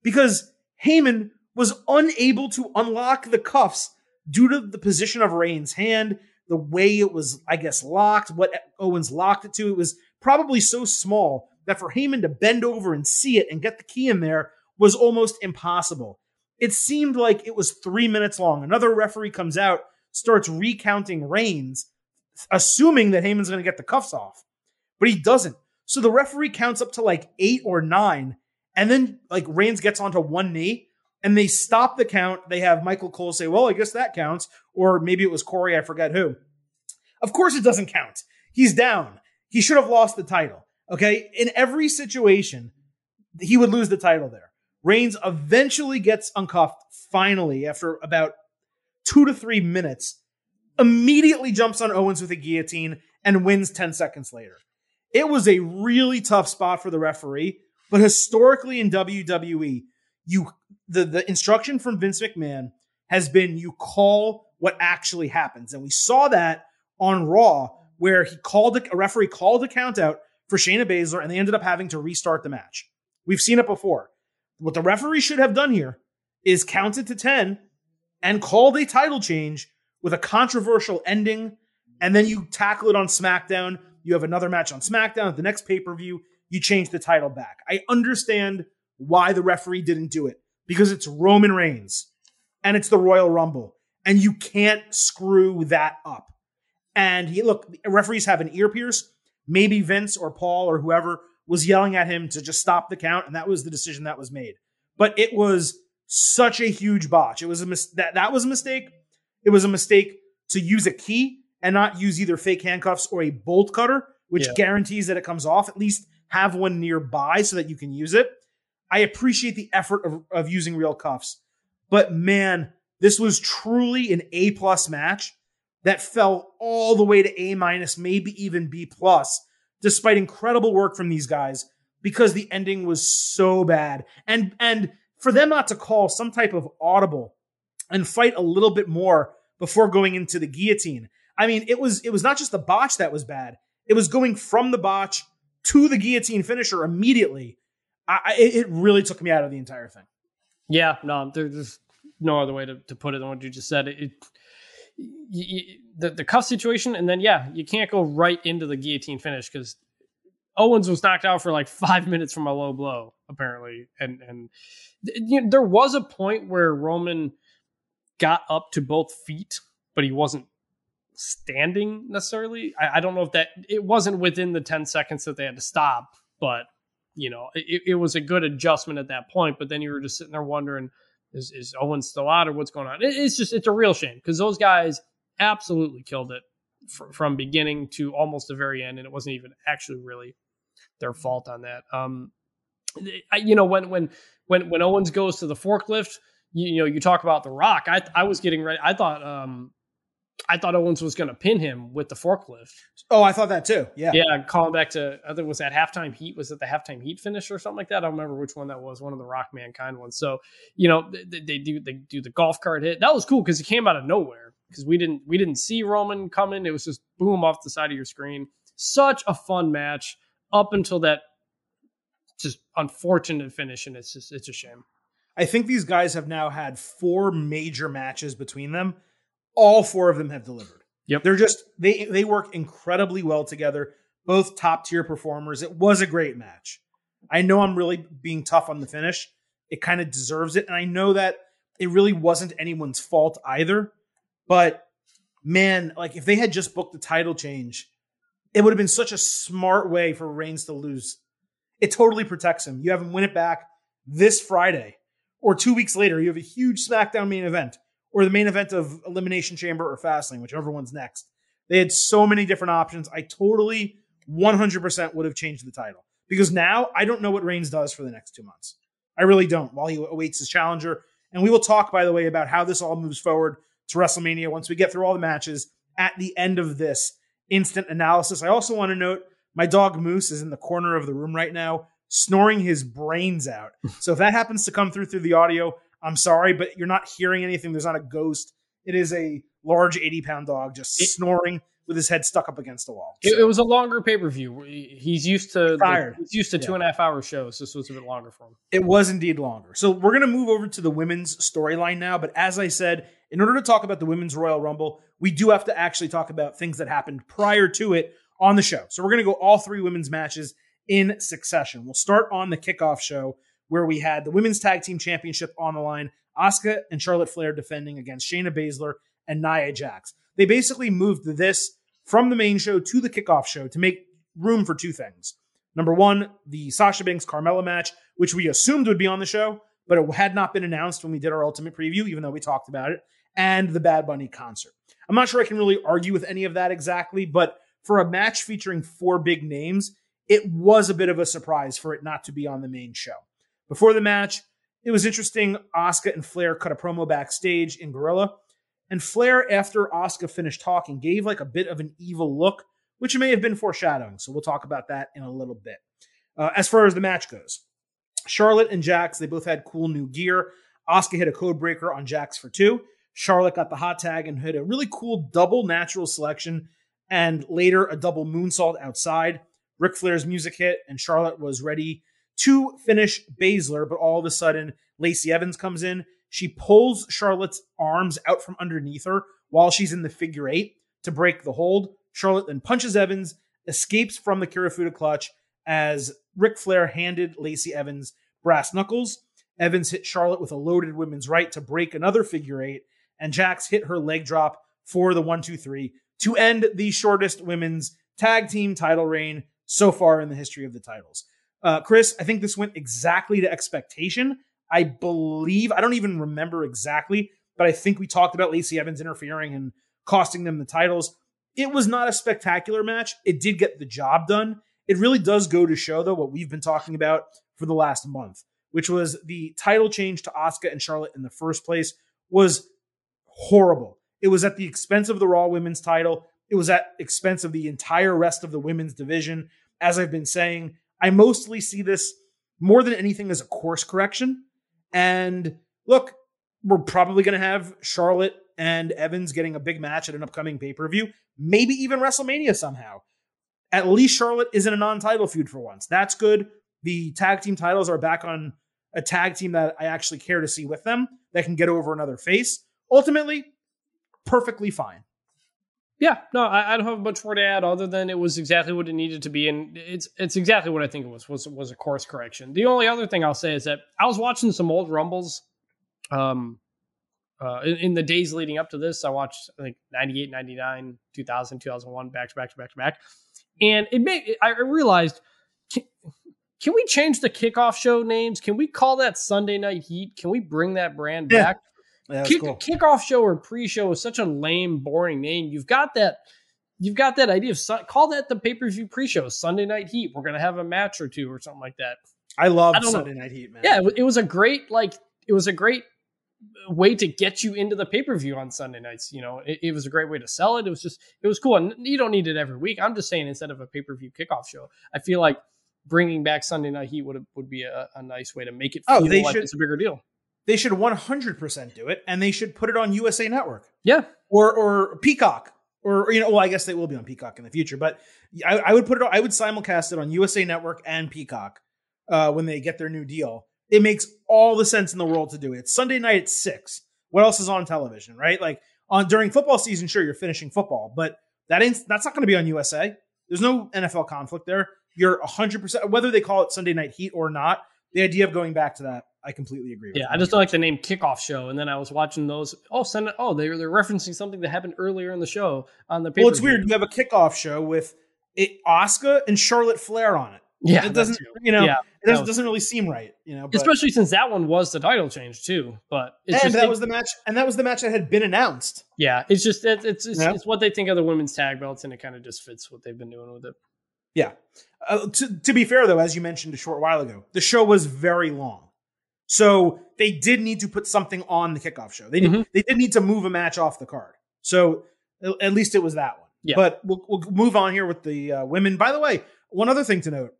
because Heyman was unable to unlock the cuffs due to the position of Reigns' hand, the way it was, I guess, locked, what Owens locked it to. It was probably so small that for Heyman to bend over and see it and get the key in there was almost impossible. It seemed like it was three minutes long. Another referee comes out, starts recounting Reigns, assuming that Heyman's going to get the cuffs off, but he doesn't. So the referee counts up to like eight or nine, and then like Reigns gets onto one knee, and they stop the count. They have Michael Cole say, "Well, I guess that counts," or maybe it was Corey, I forget who. Of course, it doesn't count. He's down. He should have lost the title. Okay, in every situation, he would lose the title there. Reigns eventually gets uncuffed finally after about two to three minutes immediately jumps on Owens with a guillotine and wins 10 seconds later. It was a really tough spot for the referee, But historically in WWE, you the, the instruction from Vince McMahon has been you call what actually happens. And we saw that on Raw, where he called a, a referee called a count out for Shayna Baszler, and they ended up having to restart the match. We've seen it before. What the referee should have done here is counted to 10 and called a title change with a controversial ending, and then you tackle it on SmackDown. You have another match on SmackDown at the next pay per view. You change the title back. I understand why the referee didn't do it because it's Roman Reigns and it's the Royal Rumble, and you can't screw that up. And he look, referees have an ear pierce. Maybe Vince or Paul or whoever was yelling at him to just stop the count, and that was the decision that was made. But it was such a huge botch. It was a mis- that that was a mistake. It was a mistake to use a key and not use either fake handcuffs or a bolt cutter, which yeah. guarantees that it comes off. At least have one nearby so that you can use it. I appreciate the effort of, of using real cuffs, but man, this was truly an A plus match that fell all the way to A minus, maybe even B plus, despite incredible work from these guys because the ending was so bad. And and for them not to call some type of audible and fight a little bit more before going into the guillotine. I mean, it was it was not just the botch that was bad. It was going from the botch to the guillotine finisher immediately. I, it really took me out of the entire thing. Yeah, no, there's no other way to, to put it than what you just said. It, it you, the the cuff situation, and then yeah, you can't go right into the guillotine finish because Owens was knocked out for like (laughs) five minutes from a low blow, apparently, and and you know, there was a point where Roman got up to both feet, but he wasn't standing necessarily. I, I don't know if that it wasn't within the ten seconds that they had to stop, but you know, it, it was a good adjustment at that point. But then you were just sitting there wondering is, is Owen still out or what's going on? It, it's just, it's a real shame because those guys absolutely killed it fr- from beginning to almost the very end. And it wasn't even actually really their fault on that. Um, I, you know, when, when, when, when Owens goes to the forklift, you, you know, you talk about the rock. I, I was getting ready. I thought, um, I thought Owens was going to pin him with the forklift. Oh, I thought that too. Yeah. Yeah. Calling back to, I think was that halftime heat. Was it the halftime heat finish or something like that? I don't remember which one that was. One of the Rock Mankind ones. So, you know, they, they do, they do the golf cart hit. That was cool because it came out of nowhere because we didn't, we didn't see Roman coming. It was just boom off the side of your screen. Such a fun match up until that just unfortunate finish. And it's just, it's a shame. I think these guys have now had four major matches between them all four of them have delivered. Yep. They're just they they work incredibly well together. Both top tier performers. It was a great match. I know I'm really being tough on the finish. It kind of deserves it and I know that it really wasn't anyone's fault either. But man, like if they had just booked the title change, it would have been such a smart way for Reigns to lose. It totally protects him. You have him win it back this Friday or 2 weeks later. You have a huge SmackDown main event or the main event of Elimination Chamber or Fastlane, whichever one's next. They had so many different options. I totally 100% would have changed the title because now I don't know what Reigns does for the next two months. I really don't while he awaits his challenger. And we will talk, by the way, about how this all moves forward to WrestleMania once we get through all the matches at the end of this instant analysis. I also want to note my dog Moose is in the corner of the room right now, snoring his brains out. (laughs) So if that happens to come through through the audio, I'm sorry, but you're not hearing anything. There's not a ghost. It is a large 80 pound dog just it, snoring with his head stuck up against the wall. So. It, it, was a longer pay per view. He's used to the, he's used to two yeah. and a half hour shows. This was a bit longer for him. It was indeed longer. So we're gonna move over to the women's storyline now. But as I said, in order to talk about the women's Royal Rumble, we do have to actually talk about things that happened prior to it on the show. So we're gonna go all three women's matches in succession. We'll start on the kickoff show where we had the women's tag team championship on the line. Asuka and Charlotte Flair defending against Shayna Baszler and Nia Jax. They basically moved this from the main show to the kickoff show to make room for two things. Number one, the Sasha Banks Carmella match, which we assumed would be on the show, but it had not been announced when we did our ultimate preview, even though we talked about it, and the Bad Bunny concert. I'm not sure I can really argue with any of that exactly, but for a match featuring four big names, it was a bit of a surprise for it not to be on the main show. Before the match, it was interesting. Asuka and Flair cut a promo backstage in Gorilla. And Flair, after Asuka finished talking, gave like a bit of an evil look, which may have been foreshadowing. So we'll talk about that in a little bit. Uh, as far as the match goes, Charlotte and Jax, they both had cool new gear. Asuka hit a code breaker on Jax for two. Charlotte got the hot tag and hit a really cool double natural selection and later a double moonsault outside. Ric Flair's music hit and Charlotte was ready to finish Baszler, but all of a sudden Lacey Evans comes in. She pulls Charlotte's arms out from underneath her while she's in the figure eight to break the hold. Charlotte then punches Evans, escapes from the Kirifuda clutch as Ric Flair handed Lacey Evans brass knuckles. Evans hit Charlotte with a loaded women's right to break another figure eight, and Jax hit her leg drop for the one, two, three to end the shortest women's tag team title reign so far in the history of the titles. Uh, Chris, I think this went exactly to expectation. I believe, I don't even remember exactly, but I think we talked about Lacey Evans interfering and costing them the titles. It was not a spectacular match. It did get the job done. It really does go to show, though, what we've been talking about for the last month, which was the title change to Asuka and Charlotte in the first place was horrible. It was at the expense of the Raw Women's title. It was at expense of the entire rest of the women's division. As I've been saying, I mostly see this more than anything as a course correction. And look, we're probably going to have Charlotte and Evans getting a big match at an upcoming pay per view, maybe even WrestleMania somehow. At least Charlotte isn't a non title feud for once. That's good. The tag team titles are back on a tag team that I actually care to see with them that can get over another face. Ultimately, perfectly fine. Yeah, no, I, I, don't have much more to add other than it was exactly what it needed to be, and it's it's exactly what I think it was was was a course correction. The only other thing I'll say is that I was watching some old rumbles, um, uh, in, in, the days leading up to this. I watched I think 98, 99, 2000, 2001, back to back to back to back, and it made I realized. Can, can we change the kickoff show names? Can we call that Sunday Night Heat? Can we bring that brand yeah. back? Yeah, Kick, cool. Kickoff show or pre-show is such a lame, boring name. You've got that. You've got that idea of call that the pay-per-view pre-show, Sunday Night Heat. We're gonna have a match or two or something like that. I love Sunday know. Night Heat, man. Yeah, it, it was a great like it was a great way to get you into the pay-per-view on Sunday nights. You know, it, it, was a great way to sell it. It was just it was cool, and you don't need it every week. I'm just saying instead of a pay-per-view kickoff show, I feel like bringing back Sunday Night Heat would would be a, a nice way to make it oh, feel oh, they like should, it's a bigger deal they should 100% do it and they should put it on USA Network. Yeah. Or or Peacock. Or, you know, well, I guess they will be on Peacock in the future, but I, I would put it, I would simulcast it on USA Network and Peacock uh, when they get their new deal. It makes all the sense in the world to do it. It's Sunday night at six. What else is on television, right? Like on during football season, sure, you're finishing football, but that ain't that's not going to be on USA. There's no NFL conflict there. You're 100% whether they call it Sunday Night Heat or not. The idea of going back to that I completely agree. yeah, I just don't like the name kickoff show. And then I was watching those. Oh, send it. Oh, they're they're referencing something that happened earlier in the show on the. Well, it's weird. You have a kickoff show with it, Asuka and Charlotte Flair on it. Yeah, it doesn't. You know, yeah, it doesn't, was, doesn't, really seem right. You know, but, especially since that one was the title change too. But and just, that it, was the match, and that was the match that had been announced. Yeah, it's just it, it's it's, yeah. it's what they think of the women's tag belts, and it kind of just fits what they've been doing with it. Yeah. Uh, to, to be fair, though, as you mentioned a short while ago, the show was very long. So they did need to put something on the kickoff show. They did, mm-hmm. they did need to move a match off the card. So at least it was that one. Yeah. But we'll, we'll move on here with the uh, women. By the way, one other thing to note: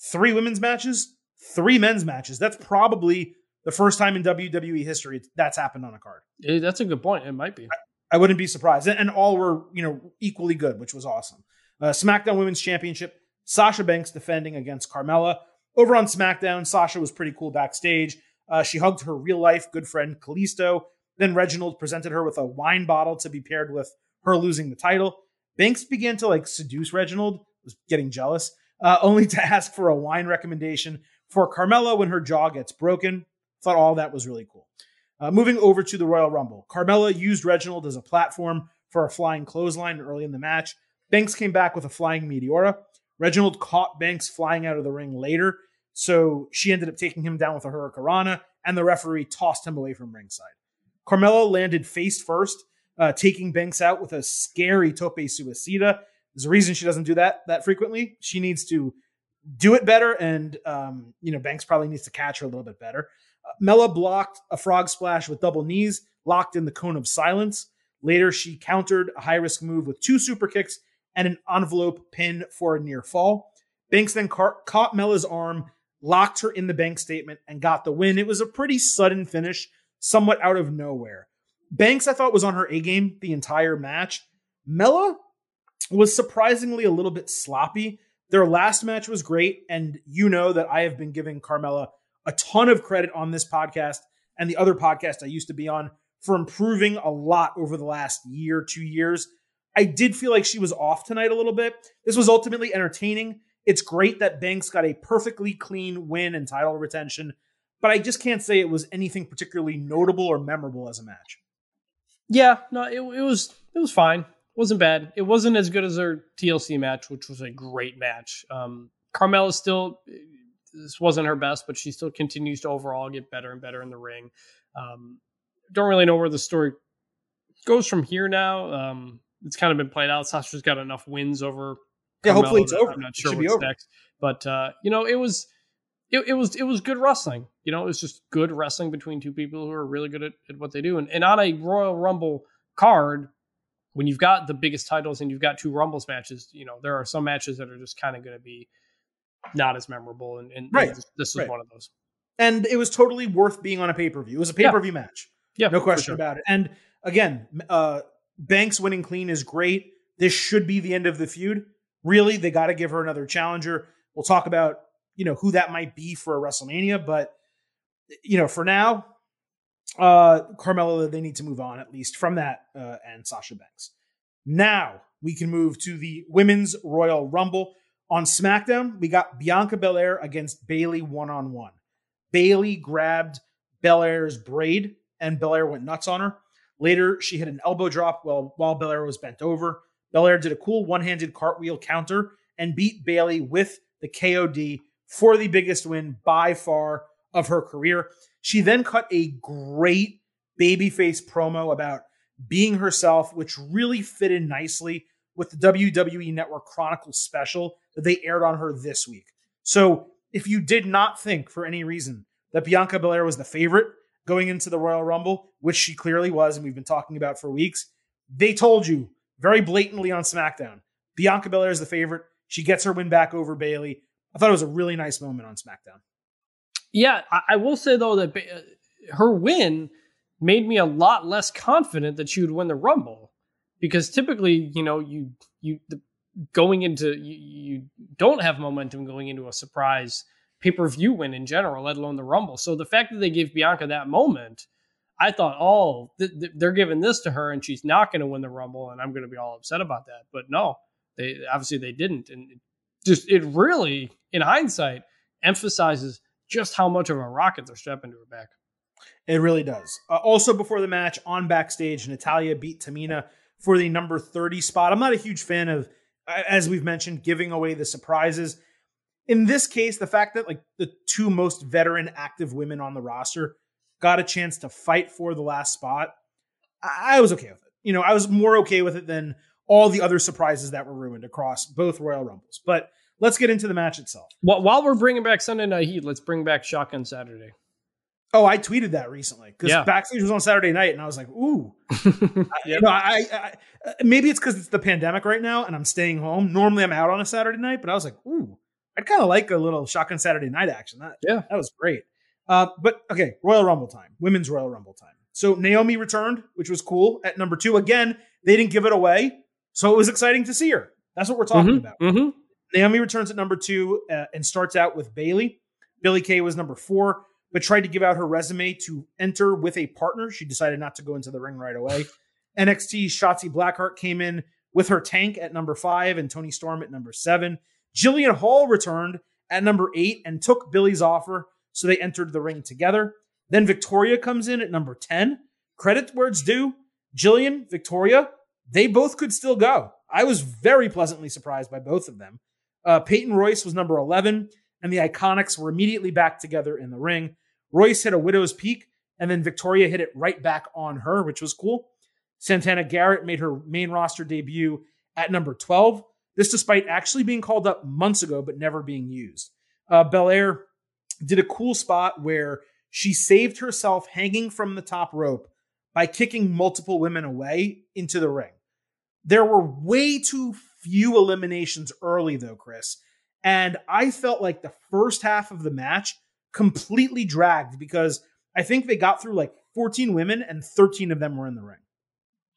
three women's matches, three men's matches. That's probably the first time in WWE history that's happened on a card. That's a good point. It might be. I, I wouldn't be surprised. And, and, all were you know equally good, which was awesome. Uh, SmackDown Women's Championship: Sasha Banks defending against Carmella. Over on SmackDown, Sasha was pretty cool backstage. Uh, she hugged her real life good friend Kalisto. Then Reginald presented her with a wine bottle to be paired with her losing the title. Banks began to like seduce Reginald, was getting jealous, uh, only to (laughs) ask for a wine recommendation for Carmella when her jaw gets broken. Thought all that was really cool. Uh, moving over to the Royal Rumble, Carmella used Reginald as a platform for a flying clothesline early in the match. Banks came back with a flying Meteora. Reginald caught Banks flying out of the ring later so she ended up taking him down with a Hurricanrana, and the referee tossed him away from ringside. Carmella landed face first, uh, taking Banks out with a scary tope suicida. There's a reason she doesn't do that that frequently. She needs to do it better, and um, you know Banks probably needs to catch her a little bit better. Uh, Mella blocked a frog splash with double knees, locked in the code of silence. Later, she countered a high risk move with two super kicks and an envelope pin for a near fall. Banks then ca- caught Mella's arm locked her in the bank statement, and got the win. It was a pretty sudden finish, somewhat out of nowhere. Banks, I thought, was on her A game the entire match. Mella was surprisingly a little bit sloppy. Their last match was great, and you know that I have been giving Carmella a ton of credit on this podcast and the other podcast I used to be on for improving a lot over the last year, two years. I did feel like she was off tonight a little bit. This was ultimately entertaining. It's great that Banks got a perfectly clean win and title retention, but I just can't say it was anything particularly notable or memorable as a match. Yeah, no, it, it was it was fine. It wasn't bad. It wasn't as good as their TLC match, which was a great match. Um, Carmella still this wasn't her best, but she still continues to overall get better and better in the ring. Um, don't really know where the story goes from here now. Um, it's kind of been played out. Sasha's got enough wins over. Yeah, hopefully it's over. I'm not sure what's next, but uh, you know, it was it, it, was it was good wrestling. You know, it was just good wrestling between two people who are really good at, at what they do. And, and on a Royal Rumble card, when you've got the biggest titles and you've got two Rumbles matches, you know, there are some matches that are just kind of going to be not as memorable. And, and right. this, this was right. one of those. And it was totally worth being on a pay per view. It was a pay per view yeah. match. Yeah, no question sure. about it. And again, uh, Banks winning clean is great. This should be the end of the feud. Really, they got to give her another challenger. We'll talk about you know who that might be for a WrestleMania, but you know for now, uh, Carmella they need to move on at least from that uh, and Sasha Banks. Now we can move to the Women's Royal Rumble on SmackDown. We got Bianca Belair against Bayley one on one. Bayley grabbed Belair's braid and Belair went nuts on her. Later, she hit an elbow drop while, while Belair was bent over. Belair did a cool one handed cartwheel counter and beat Bayley with the KOD for the biggest win by far of her career. She then cut a great babyface promo about being herself, which really fit in nicely with the WWE Network Chronicle special that they aired on her this week. So, if you did not think for any reason that Bianca Belair was the favorite going into the Royal Rumble, which she clearly was, and we've been talking about for weeks, they told you very blatantly on SmackDown Bianca Belair is the favorite. She gets her win back over Bayley. I thought it was a really nice moment on SmackDown. Yeah, I, will say though that uh, her win made me a lot less confident that she would win the Rumble because typically, you know, you you the, going into you, you don't have momentum going into a surprise pay per view win in general, let alone the Rumble. So the fact that they gave Bianca that moment, I thought, oh, th- th- they're giving this to her and she's not going to win the Rumble, and I'm going to be all upset about that. But no, they obviously they didn't, and it just it really, in hindsight, emphasizes just how much of a rocket they're strapping to her back. It really does. Uh, also, before the match, on backstage, Natalya beat Tamina for the number 30 spot. I'm not a huge fan of, as we've mentioned, giving away the surprises. In this case, the fact that like the two most veteran active women on the roster got a chance to fight for the last spot, I, was okay with it. You know, I was more okay with it than all the other surprises that were ruined across both Royal Rumbles. But let's get into the match itself. Well, while we're bringing back Sunday Night Heat, let's bring back Shotgun Saturday. Oh, I tweeted that recently because yeah. backstage was on Saturday night, and I was like, "Ooh, (laughs) yep. you know, I, I, I maybe it's because it's the pandemic right now, and I'm staying home. Normally, I'm out on a Saturday night, but I was like, ooh, I'd kind of like a little shotgun Saturday night action. That yeah, that was great. Uh, but okay, Royal Rumble time, women's Royal Rumble time. So Naomi returned, which was cool at number two. Again, they didn't give it away, so it was exciting to see her. That's what we're talking mm-hmm, about. Mm-hmm. Naomi returns at number two uh, and starts out with Bayley. Billie Kay was number four, but tried to give out her resume to enter with a partner. She decided not to go into the ring right away. (laughs) NXT Shotzi Blackheart came in with her tank at number five and Toni Storm at number seven. Jillian Hall returned at number eight and took Billie's offer, so they entered the ring together. Then Victoria comes in at number 10. Credit where it's due. Jillian, Victoria, they both could still go. I was very pleasantly surprised by both of them. Uh, Peyton Royce was number 11, and the Iconics were immediately back together in the ring. Royce hit a widow's peak, and then Victoria hit it right back on her, which was cool. Santana Garrett made her main roster debut at number 12. This despite actually being called up months ago, but never being used. Uh, Belair did a cool spot where she saved herself hanging from the top rope by kicking multiple women away into the ring. There were way too few eliminations early, though, Chris. And I felt like the first half of the match completely dragged because I think they got through like 14 women and 13 of them were in the ring.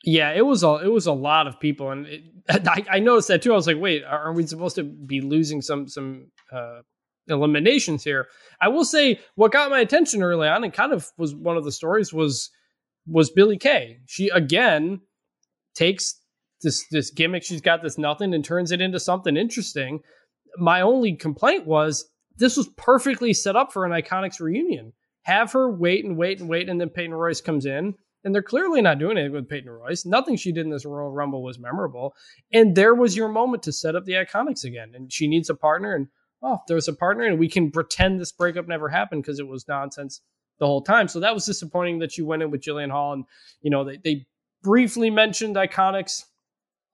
Yeah, it was a it was a lot of people, and it, (laughs) I, I, noticed that too. I was like, wait, are we supposed to be losing some some uh, eliminations here? I will say what got my attention early on, and kind of was one of the stories was was Billie Kay. She again takes this this gimmick she's got this nothing and turns it into something interesting. My only complaint was this was perfectly set up for an Iconics reunion. Have her wait and wait and wait, and then Peyton Royce comes in and they're clearly not doing anything with Peyton Royce. Nothing she did in this Royal Rumble was memorable. And there was your moment to set up the Iconics again. And she needs a partner. And oh, there's a partner, and we can pretend this breakup never happened because it was nonsense the whole time. So that was disappointing that you went in with Jillian Hall. And, you know, they, they briefly mentioned Iconics.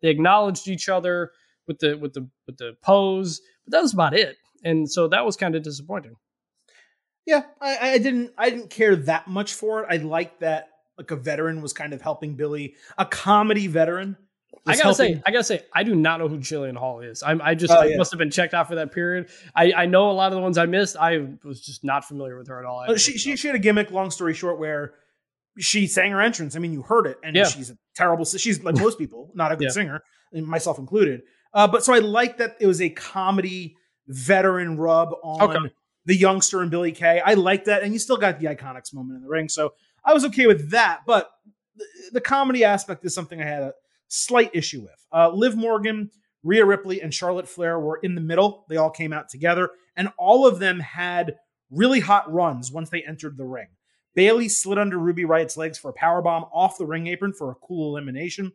They acknowledged each other with the with the with the pose, but that was about it. And so that was kind of disappointing. Yeah, I, I didn't I didn't care that much for it. I liked that like a veteran was kind of helping Billie, a comedy veteran. I gotta helping. say, I gotta say, I do not know who Jillian Hall is. I'm, I just oh, I yeah. must have been checked out for that period. I, I know a lot of the ones I missed. I was just not familiar with her at all. She she, she had a gimmick. Long story short, where she sang her entrance. I mean, you heard it, and yeah. she's a terrible. She's like most people, not a good (laughs) yeah. singer, myself included. Uh, but so I like that it was a comedy veteran rub on okay. the youngster and Billie Kay. I like that, and you still got the iconics moment in the ring. So I was okay with that, but the, the comedy aspect is something I had a slight issue with. Uh, Liv Morgan, Rhea Ripley, and Charlotte Flair were in the middle. They all came out together, and all of them had really hot runs once they entered the ring. Bayley slid under Ruby Riott's legs for a power bomb off the ring apron for a cool elimination.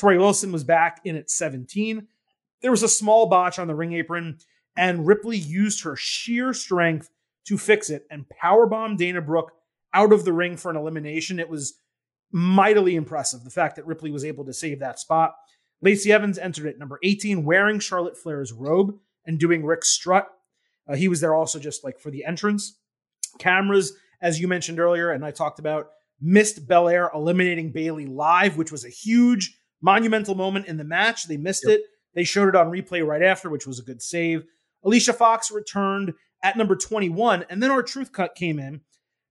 Torrie Wilson was back in at 17. There was a small botch on the ring apron, and Ripley used her sheer strength to fix it and powerbomb Dana Brooke out of the ring for an elimination. It was mightily impressive, the fact that Ripley was able to save that spot. Lacey Evans entered at number 18, wearing Charlotte Flair's robe and doing Ric's strut. Uh, he was there also just like for the entrance. Cameras, as you mentioned earlier, and I talked about, missed Belair eliminating Bayley live, which was a huge, monumental moment in the match. They missed yep. it. They showed it on replay right after, which was a good save. Alicia Fox returned at number 21, and then R-Truth cut came in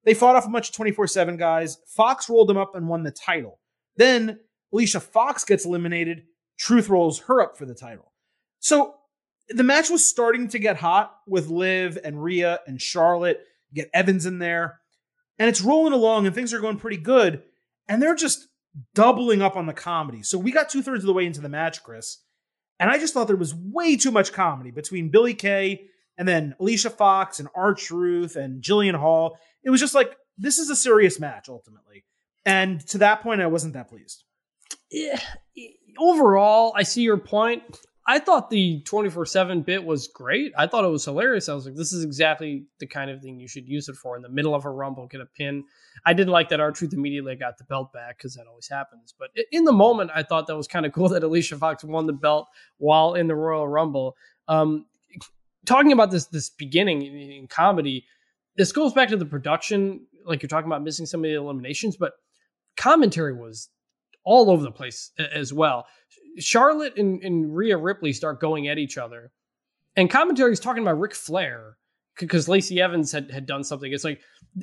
they fought off a bunch of 24 7 guys. Fox rolled them up and won the title. Then Alicia Fox gets eliminated. Truth rolls her up for the title. So the match was starting to get hot with Liv and Rhea and Charlotte. Get Evans in there. And it's rolling along and things are going pretty good. And they're just doubling up on the comedy. So we got two thirds of the way into the match, Chris. And I just thought there was way too much comedy between Billie Kay and then Alicia Fox and R-Truth and Jillian Hall it was just like this is a serious match ultimately. And to that point, I wasn't that pleased. Yeah. Overall, I see your point. I thought the 24 7 bit was great. I thought it was hilarious. I was like, this is exactly the kind of thing you should use it for in the middle of a rumble, get a pin. I didn't like that R-Truth immediately got the belt back because that always happens. But in the moment, I thought that was kind of cool (laughs) that Alicia Fox won the belt while in the Royal Rumble. Um, talking about this this beginning in, in comedy, this goes back to the production, like you're talking about missing some of the eliminations, but commentary was all over the place as well. Charlotte and, and Rhea Ripley start going at each other, and commentary is talking about Ric Flair because Lacey Evans had, had done something. It's like,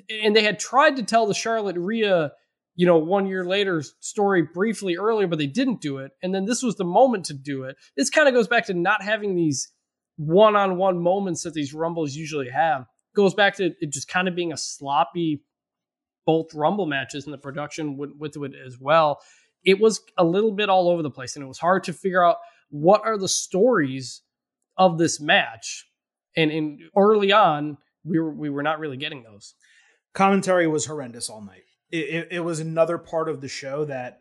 and they had tried to tell the Charlotte Rhea, you know, one year later story briefly earlier, but they didn't do it. And then this was the moment to do it. This kind of goes back to not having these one on one moments that these Rumbles usually have. Goes back to it just kind of being a sloppy both rumble matches and the production with, with it as well. It was a little bit all over the place and it was hard to figure out what are the stories of this match. And in early on we were we were not really getting those. Commentary was horrendous all night. It, it, it was another part of the show that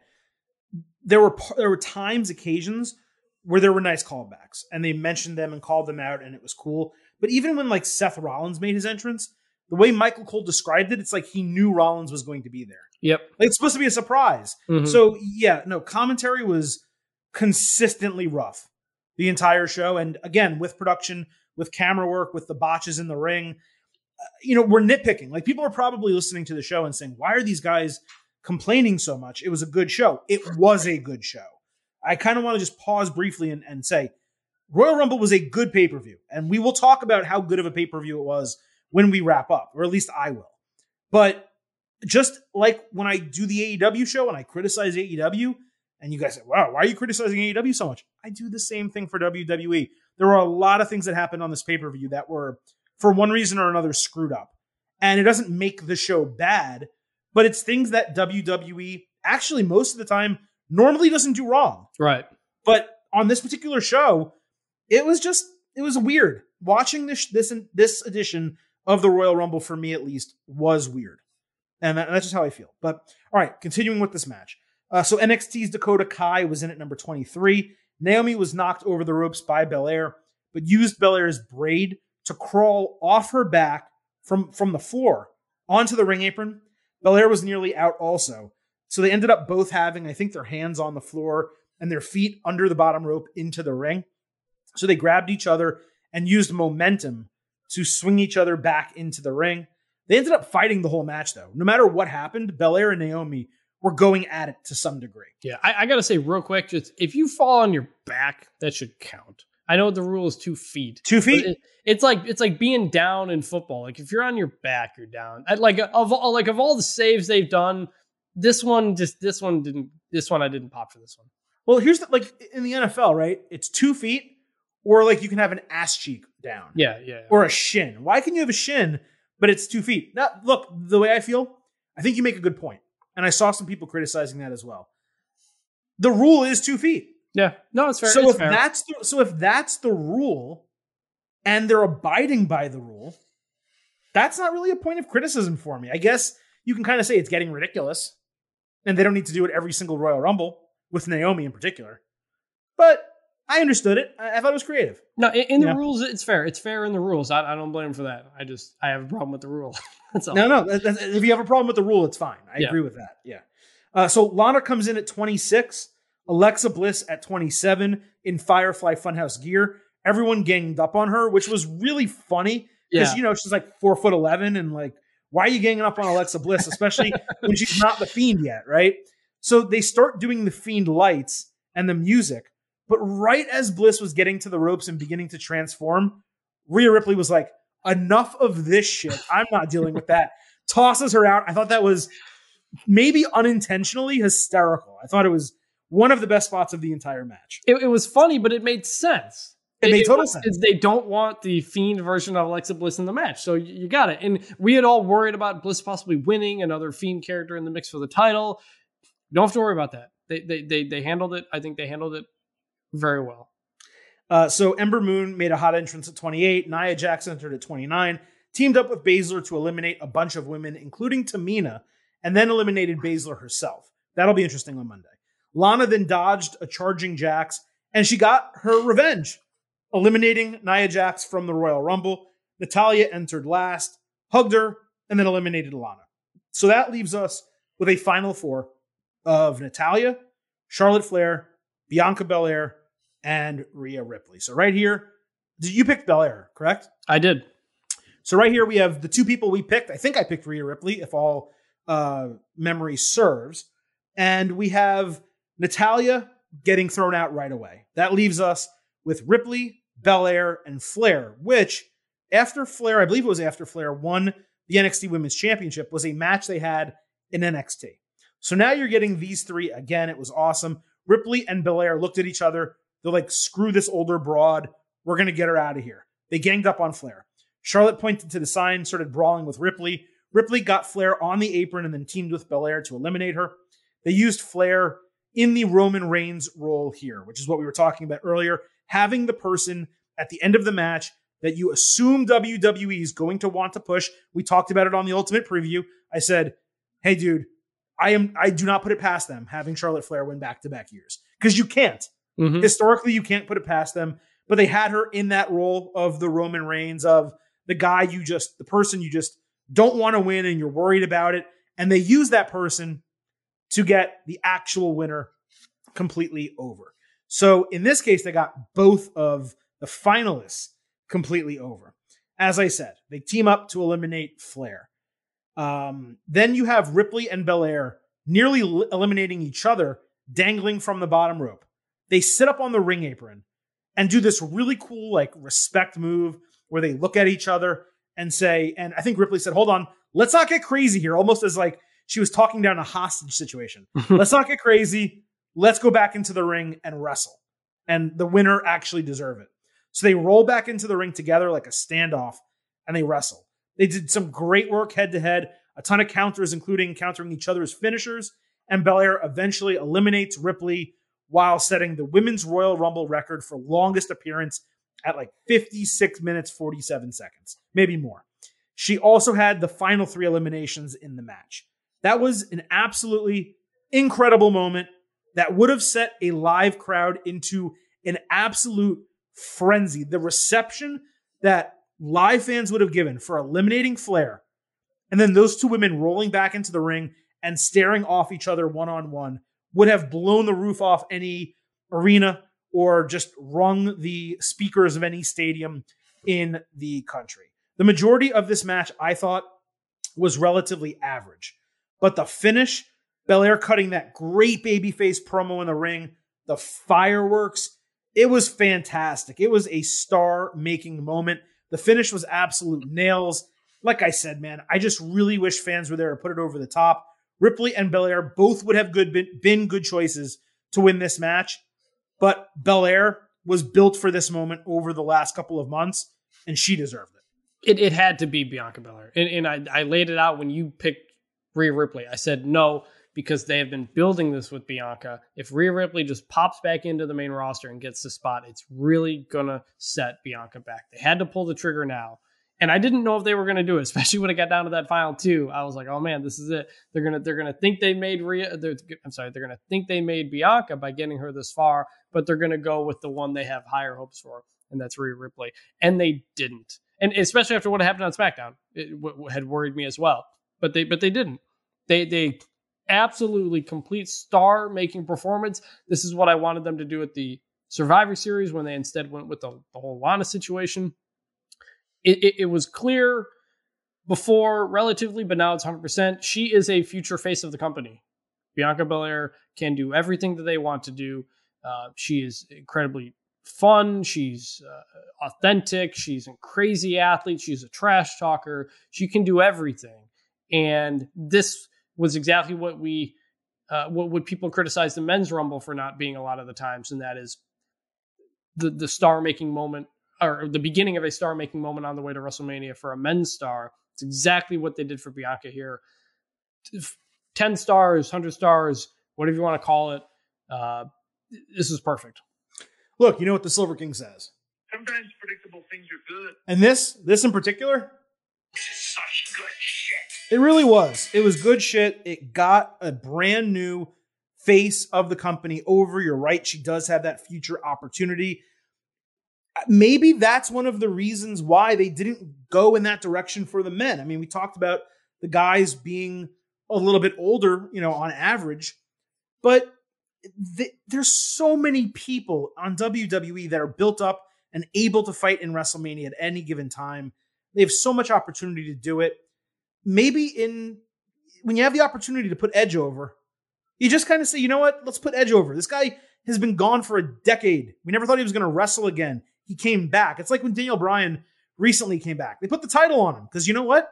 there were there were times occasions where there were nice callbacks and they mentioned them and called them out and it was cool but even when like Seth Rollins made his entrance, the way Michael Cole described it, it's like he knew Rollins was going to be there. Yep. Like it's supposed to be a surprise. Mm-hmm. So yeah, no, commentary was consistently rough the entire show. And again, with production, with camera work, with the botches in the ring, uh, you know, we're nitpicking. Like people are probably listening to the show and saying, why are these guys complaining so much? It was a good show. It was a good show. I kind of want to just pause briefly and, and say, Royal Rumble was a good pay per view, and we will talk about how good of a pay per view it was when we wrap up, or at least I will. But just like when I do the AEW show and I criticize AEW, and you guys say, wow, why are you criticizing AEW so much? I do the same thing for WWE. There were a lot of things that happened on this pay per view that were, for one reason or another, screwed up. And it doesn't make the show bad, but it's things that WWE actually most of the time normally doesn't do wrong. Right. But on this particular show, it was just it was weird. Watching this this this edition of the Royal Rumble for me at least was weird, and that, that's just how I feel. But all right, continuing with this match. Uh, so NXT's Dakota Kai was in at number 23. Naomi was knocked over the ropes by Belair, but used Belair's braid to crawl off her back from, from the floor onto the ring apron. Belair was nearly out also. So they ended up both having, I think, their hands on the floor and their feet under the bottom rope into the ring. So they grabbed each other and used momentum to swing each other back into the ring. They ended up fighting the whole match, though. No matter what happened, Belair and Naomi were going at it to some degree. Yeah, I, I got to say real quick, just if you fall on your back, that should count. I know the rule is two feet. Two feet. It, it's like it's like being down in football. Like if you're on your back, you're down. I, like of all like of all the saves they've done, this one just this one didn't. This one I didn't pop for this one. Well, here's the, like in the NFL, right? It's two feet, or like you can have an ass cheek down. Yeah, yeah. yeah. Or a shin. Why can you have a shin, but it's two feet? Now, look, the way I feel, I think you make a good point and I saw some people criticizing that as well. The rule is two feet. Yeah, no, it's fair. So it's if fair. that's the, so if that's the rule, and they're abiding by the rule, that's not really a point of criticism for me. I guess you can kind of say it's getting ridiculous, and they don't need to do it every single Royal Rumble with Naomi in particular. But I understood it. I, thought it was creative. No, in, in the rules, it's fair. It's fair in the rules. I, I, don't blame for that. I just I have a problem with the rule. (laughs) that's all. No, no. If you have a problem with the rule, it's fine. I yeah. agree with that. Yeah. Uh, so Lana comes in at 26, Alexa Bliss at 27 in Firefly Funhouse gear. Everyone ganged up on her, which was really funny because yeah. you know she's like four foot eleven and like why are you ganging up on Alexa Bliss, especially when she's not the fiend yet, right? So they start doing the fiend lights and the music but right as Bliss was getting to the ropes and beginning to transform, Rhea Ripley was like, enough of this shit. I'm not dealing with that. Tosses her out. I thought that was maybe unintentionally hysterical. I thought it was one of the best spots of the entire match. It, it was funny, but it made sense. It, made total sense. They don't want the fiend version of Alexa Bliss in the match, so you, you got it. And we had all worried about Bliss possibly winning another fiend character in the mix for the title. Don't have to worry about that. They, they they they handled it. I think they handled it very well. Uh, so Ember Moon made a hot entrance at 28. Nia Jax entered at 29. Teamed up with Baszler to eliminate a bunch of women, including Tamina, and then eliminated Baszler herself. That'll be interesting on Monday. Lana then dodged a charging Jax, and she got her revenge, eliminating Nia Jax from the Royal Rumble. Natalya entered last, hugged her, and then eliminated Lana. So that leaves us with a final four of Natalya, Charlotte Flair, Bianca Belair, and Rhea Ripley. So right here, you picked Belair, correct? I did. So right here we have the two people we picked. I think I picked Rhea Ripley, if all uh, memory serves, and we have Natalya getting thrown out right away. That leaves us with Ripley, Belair, and Flair. Which, after Flair, I believe it was after Flair won the NXT Women's Championship, was a match they had in NXT. So now you're getting these three again. It was awesome. Ripley and Belair looked at each other. They're like, screw this older broad. We're going to get her out of here. They ganged up on Flair. Charlotte pointed to the sign, started brawling with Ripley. Ripley got Flair on the apron and then teamed with Belair to eliminate her. They used Flair in the Roman Reigns role here, which is what we were talking about earlier. Having the person at the end of the match that you assume WWE is going to want to push. We talked about it on the Ultimate Preview. I said, hey, dude, I am I do not put it past them having Charlotte Flair win back to back years because you can't. Mm-hmm. Historically, you can't put it past them. But they had her in that role of the Roman Reigns of the guy you just the person you just don't want to win and you're worried about it, and they use that person to get the actual winner completely over. So in this case, they got both of the finalists completely over. As I said, they team up to eliminate Flair. Um, then you have Ripley and Belair nearly eliminating each other, dangling from the bottom rope. They sit up on the ring apron, and do this really cool like respect move where they look at each other and say, and I think Ripley said, hold on, let's not get crazy here, almost as like she was talking down a hostage situation. (laughs) let's not get crazy. Let's go back into the ring and wrestle. And the winner actually deserve it. So they roll back into the ring together like a standoff and they wrestle. They did some great work head to head, a ton of counters, including countering each other's finishers. And Belair eventually eliminates Ripley while setting the Women's Royal Rumble record for longest appearance at like 56 minutes, 47 seconds, maybe more. She also had the final three eliminations in the match. That was an absolutely incredible moment that would have set a live crowd into an absolute frenzy. The reception that live fans would have given for eliminating Flair, and then those two women rolling back into the ring and staring off each other one on one would have blown the roof off any arena or just rung the speakers of any stadium in the country. The majority of this match, I thought, was relatively average. But the finish, Belair cutting that great babyface promo in the ring, the fireworks, it was fantastic. It was a star making moment. The finish was absolute nails. Like I said, man, I just really wish fans were there to put it over the top. Ripley and Belair both would have good been, been good choices to win this match, but Belair was built for this moment over the last couple of months, and she deserved it. It, it had to be Bianca Belair, and, and I, I laid it out when you picked Rhea Ripley. I said no because they have been building this with Bianca. If Rhea Ripley just pops back into the main roster and gets the spot, it's really gonna set Bianca back. They had to pull the trigger now. And I didn't know if they were to do it, (laughs) especially when it got down to that final two. I was like, "Oh man, this is it. They're gonna they're gonna think they made Rhea. I'm sorry, they're gonna think they made Bianca by getting her this far, but they're gonna go with the one they have higher hopes for, and that's Rhea Ripley. And they didn't. And especially after what happened on SmackDown, it w- had worried me as well. But they but they didn't. They they absolutely complete star making performance. This is what I wanted them to do at the Survivor Series when they instead went with the, the whole Lana situation it, it, it was clear before relatively, but now it's 100%. She is a future face of the company. Bianca Belair can do everything that they want to do. Uh, she is incredibly fun. She's uh, authentic. She's a crazy athlete. She's a trash talker. She can do everything. And this was exactly what we, uh, what would people criticize the men's rumble for not being a lot of the times, and that is the the star making moment or the beginning of a star making moment on the way to WrestleMania for a men's star. It's exactly what they did for Bianca here. 10 stars, 100 stars, whatever you want to call it. Uh, this is perfect. Look, you know what the Silver King says. Sometimes predictable things are good. And this, this in particular, It really was. It was good shit. It got a brand new face of the company over. You're right. She does have that future opportunity uh, maybe that's one of the reasons why they didn't go in that direction for the men. I mean, we talked about the guys being a little bit older, you know, on average, but th- there's so many people on WWE that are built up and able to fight in WrestleMania at any given time. They have so much opportunity to do it. Maybe in when you have the opportunity to put Edge over, you just kind of say, you know what? Let's put Edge over. This guy has been gone for a decade. We never thought he was going to wrestle again he came back. It's like when Daniel Bryan recently came back. They put the title on him because you know what?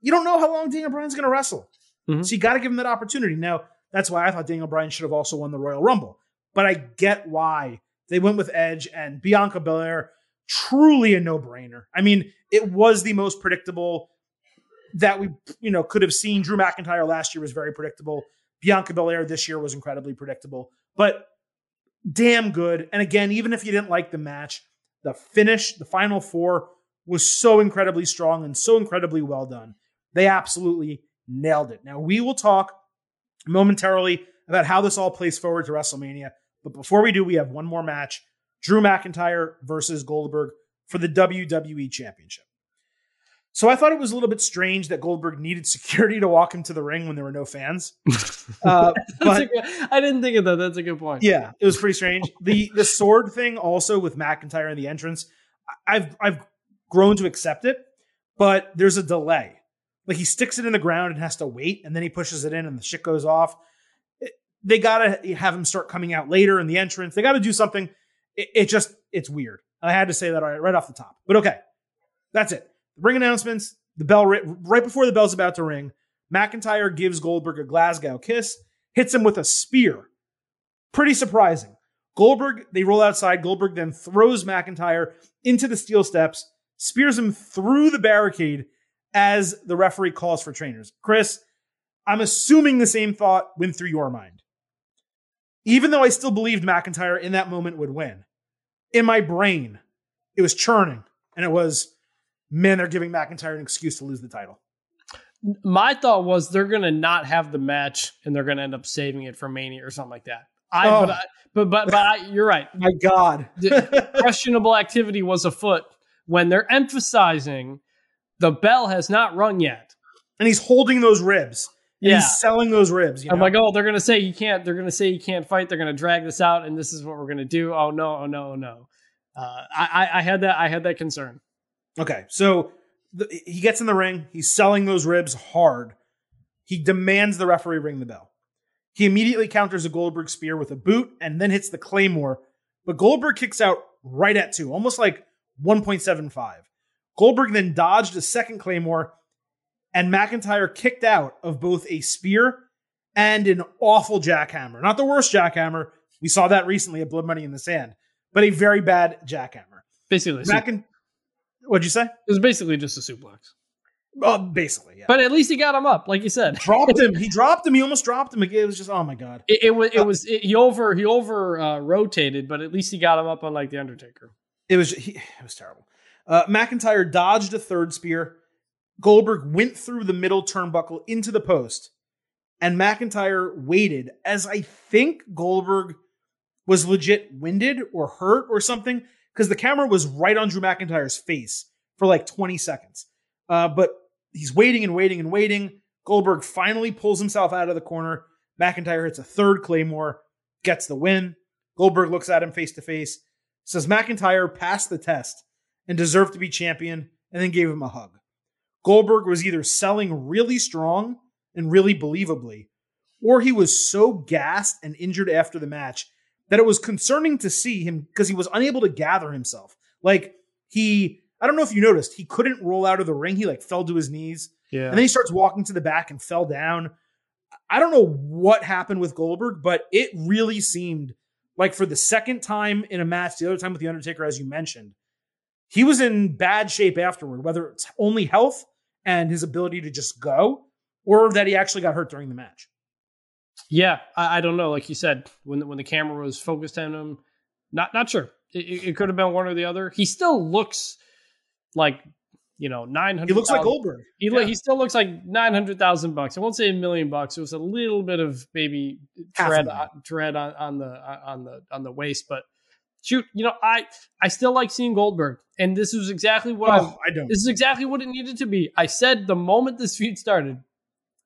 You don't know how long Daniel Bryan's going to wrestle. Mm-hmm. So you got to give him that opportunity. Now, that's why I thought Daniel Bryan should have also won the Royal Rumble. But I get why they went with Edge and Bianca Belair. Truly a no brainer. I mean, it was the most predictable that we, you know, could have seen. Drew McIntyre last year was very predictable. Bianca Belair this year was incredibly predictable. But damn good. And again, even if you didn't like the match, the finish, the final four was so incredibly strong and so incredibly well done. They absolutely nailed it. Now, we will talk momentarily about how this all plays forward to WrestleMania. But before we do, we have one more match Drew McIntyre versus Goldberg for the WWE Championship. So I thought it was a little bit strange that Goldberg needed security to walk him to the ring when there were no fans. (laughs) Uh, but, good, I didn't think of that. That's a good point. Yeah, it was pretty strange. the The sword thing also with McIntyre in the entrance, I've I've grown to accept it, but there's a delay. Like he sticks it in the ground and has to wait, and then he pushes it in, and the shit goes off. It, they gotta have him start coming out later in the entrance. They got to do something. It, it just it's weird. I had to say that right, right off the top. But okay, that's it. Ring announcements. The bell right before the bell's about to ring. McIntyre gives Goldberg a Glasgow kiss, hits him with a spear. Pretty surprising. Goldberg, they roll outside. Goldberg then throws McIntyre into the steel steps, spears him through the barricade as the referee calls for trainers. Chris, I'm assuming the same thought went through your mind. Even though I still believed McIntyre in that moment would win, in my brain, it was churning. And it was, man, they're giving McIntyre an excuse to lose the title. My thought was they're going to not have the match and they're going to end up saving it for Mania or something like that. I, Oh. but, I, but, but, but I, you're right. (laughs) My God. Questionable activity was afoot when they're emphasizing the bell has not rung yet. and he's holding those ribs. Yeah. He's selling those ribs. You know? I'm like, oh, they're gonna say you can't. They're gonna say you can't fight. They're gonna drag this out, and this is what we're gonna do. Oh no, oh no, oh no. Uh, I, I, I had that. I had that concern. Okay, so the, he gets in the ring. He's selling those ribs hard. He demands the referee ring the bell. He immediately counters a Goldberg spear with a boot and then hits the claymore. But Goldberg kicks out right at two, almost like 1.75. Goldberg then dodged a second claymore, and McIntyre kicked out of both a spear and an awful jackhammer. Not the worst jackhammer. We saw that recently at Blood Money in the Sand, but a very bad jackhammer. Basically, McIn- What'd you say? it was basically just a suplex. Well, basically, yeah. But at least he got him up, like you said. dropped him. He (laughs) dropped him. He almost dropped him. It was just, oh my god. It, it was. It was. It, he over. He over uh, rotated, but at least he got him up on like the Undertaker. It was. He, it was terrible. Uh, McIntyre dodged a third spear. Goldberg went through the middle turnbuckle into the post, and McIntyre waited as I think Goldberg was legit winded or hurt or something because the camera was right on Drew McIntyre's face for like 20 seconds. Uh, but he's waiting and waiting and waiting. Goldberg finally pulls himself out of the corner. McIntyre hits a third claymore, gets the win. Goldberg looks at him face to face, says McIntyre passed the test and deserved to be champion, and then gave him a hug. Goldberg was either selling really strong and really believably, or he was so gassed and injured after the match that it was concerning to see him because he was unable to gather himself. Like he, I don't know if you noticed, he couldn't roll out of the ring. He like fell to his knees. Yeah. And then he starts walking to the back and fell down. I don't know what happened with Goldberg, but it really seemed like for the second time in a match, the other time with The Undertaker, as you mentioned, he was in bad shape afterward, whether it's only health and his ability to just go, or that he actually got hurt during the match. Yeah, I, I don't know. Like you said, when the, when the camera was focused on him, not not sure. It, it, could have been one or the other. He still looks like you know nine hundred. He looks like Goldberg. He Yeah. he still looks like nine hundred thousand bucks. I won't say a million bucks. It was a little bit of maybe tread on, tread on, on the on the on the waist, but shoot, you know, I I still like seeing Goldberg, and this was exactly what oh, I Oh, I don't. this is exactly what it needed to be. I said the moment this feud started,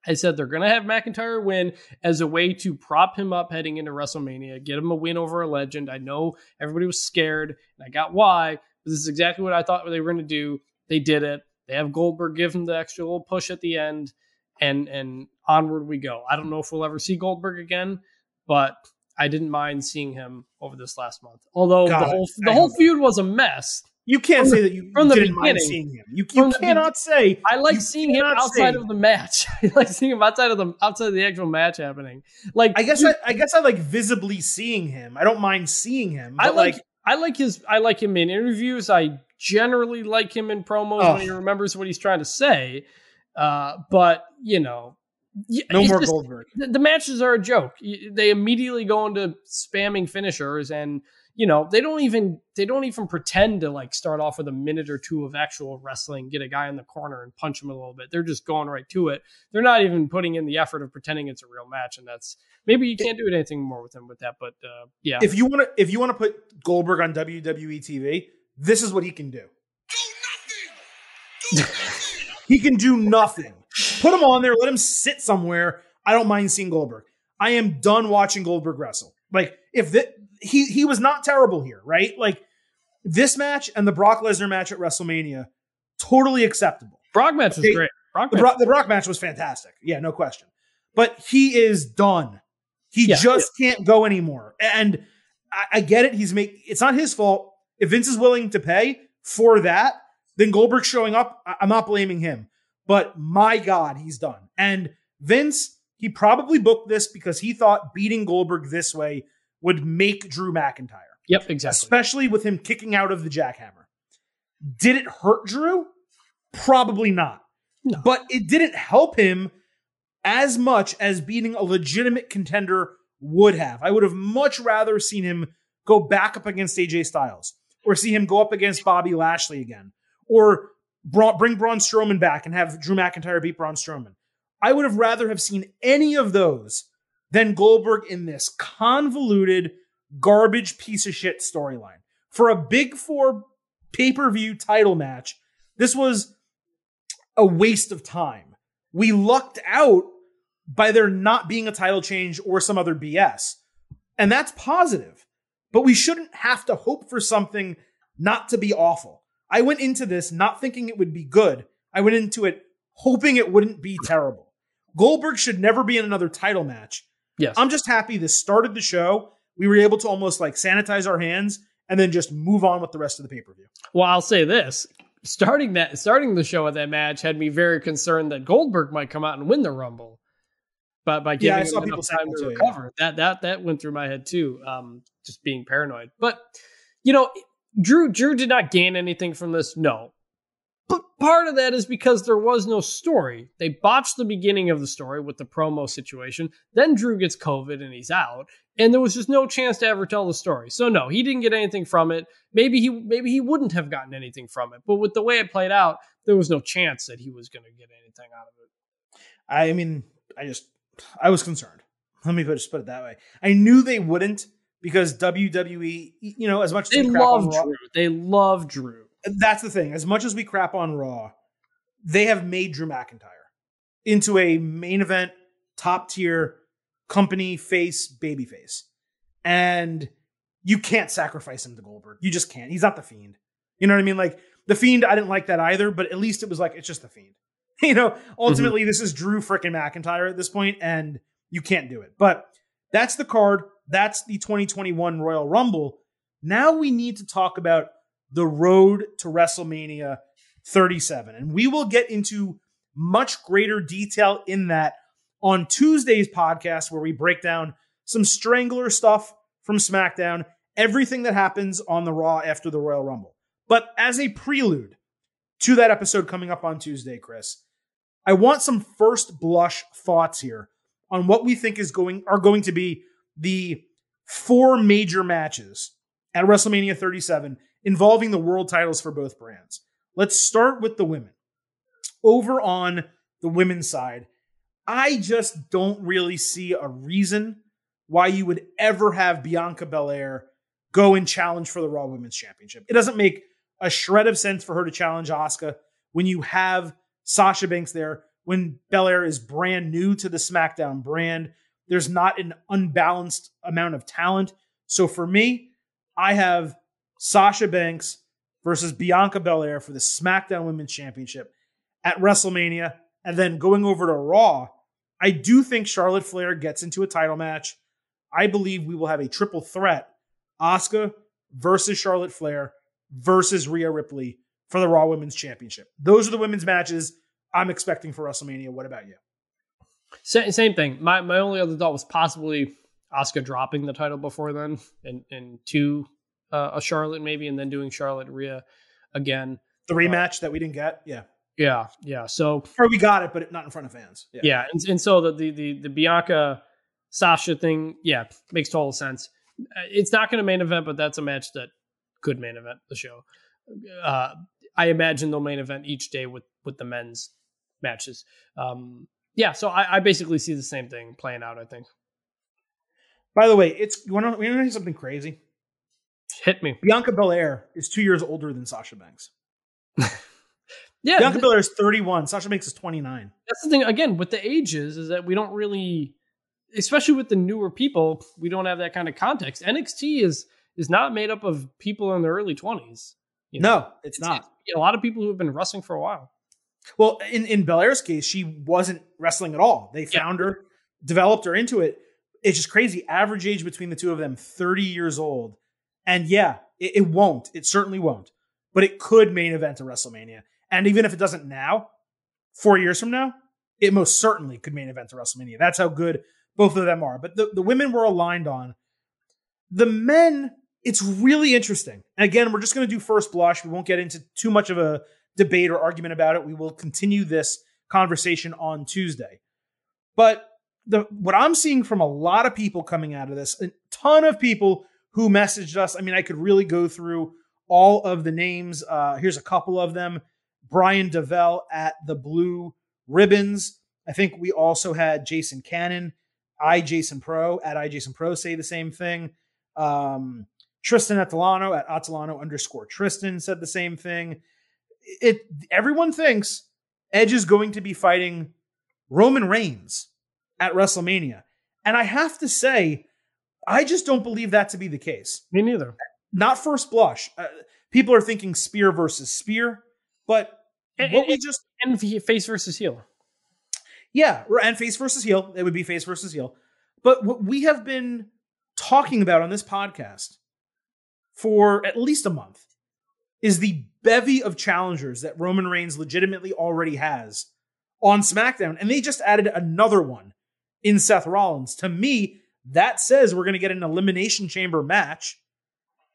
I said they're going to have McIntyre win as a way to prop him up heading into WrestleMania, get him a win over a legend. I know everybody was scared, and I got why, but this is exactly what I thought they were going to do. They did it. They have Goldberg give him the extra little push at the end, and and onward we go. I don't know if we'll ever see Goldberg again, but I didn't mind seeing him over this last month. Although God, the whole I the whole feud was a mess. You can't say that you from the didn't mind beginning- seeing him. You, you cannot say I like seeing him outside of the match. (laughs) I like seeing him outside of the outside of the actual match happening. Like I guess you- I, I guess I like visibly seeing him. I don't mind seeing him. I like, like, I like his I like him in interviews. I generally like him in promos Oh. when he remembers what he's trying to say. Uh, but you know, no more just- Goldberg. The, the matches are a joke. They immediately go into spamming finishers, and you know they don't even they don't even pretend to like start off with a minute or two of actual wrestling, get a guy in the corner and punch him a little bit. They're just going right to it. They're not even putting in the effort of pretending it's a real match, and that's maybe you can't do anything more with him with that. But uh, yeah, If you want to, if you want to put Goldberg on WWE TV, this is what he can do. Do nothing. Do (laughs) nothing. He can do nothing. Put him on there. Let him sit somewhere. I don't mind seeing Goldberg. I am done watching Goldberg wrestle. Like if the, he he was not terrible here, right? Like this match and the Brock Lesnar match at WrestleMania, totally acceptable. Brock match was They- great. Brock The match, Brock, the Brock match was fantastic. Yeah, no question. But he is done. He Yeah. just can't go anymore. And I, I get it. He's make it's not his fault. If Vince is willing to pay for that, then Goldberg showing up, I, I'm not blaming him. But my God, he's done. And Vince, he probably booked this because he thought beating Goldberg this way would make Drew McIntyre, Yep, exactly. especially with him kicking out of the jackhammer. Did it hurt Drew? Probably not. No. But it didn't help him as much as beating a legitimate contender would have. I would have much rather seen him go back up against AJ Styles or see him go up against Bobby Lashley again or bring Braun Strowman back and have Drew McIntyre beat Braun Strowman. I would have rather have seen any of those than Goldberg in this convoluted garbage piece of shit storyline. For a big four pay-per-view title match, this was a waste of time. We lucked out by there not being a title change or some other BS. And that's positive. But we shouldn't have to hope for something not to be awful. I went into this not thinking it would be good. I went into it hoping it wouldn't be terrible. Goldberg should never be in another title match. Yes. I'm just happy this started the show. We were able to almost like sanitize our hands and then just move on with the rest of the pay per view. Well, I'll say this: starting that, starting the show with that match had me very concerned that Goldberg might come out and win the Rumble. But by Yeah, I giving saw him enough time to yeah. recover, that that that went through my head too. Um, just being paranoid. But you know, Drew Drew did not gain anything from this. No. But part of that is because there was no story. They botched the beginning of the story with the promo situation. Then Drew gets COVID and he's out, and there was just no chance to ever tell the story. So no, he didn't get anything from it. Maybe he maybe he wouldn't have gotten anything from it. But with the way it played out, there was no chance that he was going to get anything out of it. I mean, I just I was concerned. Let me put, just put it that way. I knew they wouldn't because WWE, you know, as much as They on love Drew. They love Drew. That's the thing. As much as we crap on Raw, they have made Drew McIntyre into a main event, top tier company face, baby face. And you can't sacrifice him to Goldberg. You just can't. He's not the fiend. You know what I mean? Like the fiend, I didn't like that either, but at least it was like, it's just the fiend. (laughs) You know, ultimately, mm-hmm. this is Drew frickin' McIntyre at this point, and you can't do it. But that's the card. That's the 2021 Royal Rumble. Now we need to talk about the road to WrestleMania 37. And we will get into much greater detail in that on Tuesday's podcast, where we break down some strangler stuff from SmackDown, everything that happens on the Raw after the Royal Rumble. But as a prelude to that episode coming up on Tuesday, Chris, I want some first blush thoughts here on what we think is going are going to be the four major matches at WrestleMania 37 involving the world titles for both brands. Let's start with the women. Over on the women's side, I just don't really see a reason why you would ever have Bianca Belair go and challenge for the Raw Women's Championship. It doesn't make a shred of sense for her to challenge Asuka when you have Sasha Banks there, when Belair is brand new to the SmackDown brand. There's not an unbalanced amount of talent. So for me, I have Sasha Banks versus Bianca Belair for the SmackDown Women's Championship at WrestleMania. And then going over to Raw, I do think Charlotte Flair gets into a title match. I believe we will have a triple threat Asuka versus Charlotte Flair versus Rhea Ripley for the Raw Women's Championship. Those are the women's matches I'm expecting for WrestleMania. What about you? Same thing. My my only other thought was possibly Asuka dropping the title before then, and and to uh, a Charlotte maybe, and then doing Charlotte Rhea again. The rematch that we didn't get? Yeah. Yeah, yeah. So Or we got it, but not in front of fans. yeah, and, and so the, the the the Bianca Sasha thing, yeah, makes total sense. Uh, It's not going to main event, but that's a match that could main event the show. Uh, I imagine they'll main event each day with with the men's matches. Um, yeah, so I, I basically see the same thing playing out. I think. By the way, it's you want to hear something crazy? Hit me. Bianca Belair is two years older than Sasha Banks. (laughs) Yeah, Bianca Belair is 31. Sasha Banks is 29. that's the thing. Again, with the ages, is that we don't really, especially with the newer people, we don't have that kind of context. NXT is is not made up of people in their early twenties. No, it's not. a lot of people who have been wrestling for a while. Well, in, in Belair's case, she wasn't wrestling at all. They Yeah. found her, developed her into it. it's just crazy. Average age between the two of them, 30 years old. And yeah, it, it won't. It certainly won't. But it could main event a WrestleMania. And even if it doesn't now, four years from now, it most certainly could main event a WrestleMania. That's how good both of them are. But the, the women were aligned on. The men, it's really interesting. And again, we're just going to do first blush. We won't get into too much of a debate or argument about it. We will continue this conversation on Tuesday. But the what I'm seeing from a lot of people coming out of this, a ton of people who messaged us. I mean, I could really go through all of the names. Uh, here's a couple of them. Brian DeVell at the Blue Ribbons. I think we also had Jason Cannon, I Jason Pro at I Jason Pro say the same thing. Um, Tristan Atalano at Atalano underscore Tristan said the same thing. It everyone thinks Edge is going to be fighting Roman Reigns at WrestleMania. And I have to say, I just don't believe that to be the case. Me neither. Not first blush. Uh, people are thinking spear versus spear, but And, what and- we just and face versus heel. Yeah, and face versus heel. It would be face versus heel. But what we have been talking about on this podcast for at least a month is the bevy of challengers that Roman Reigns legitimately already has on SmackDown. And they just added another one in Seth Rollins. To me, that says we're going to get an Elimination Chamber match.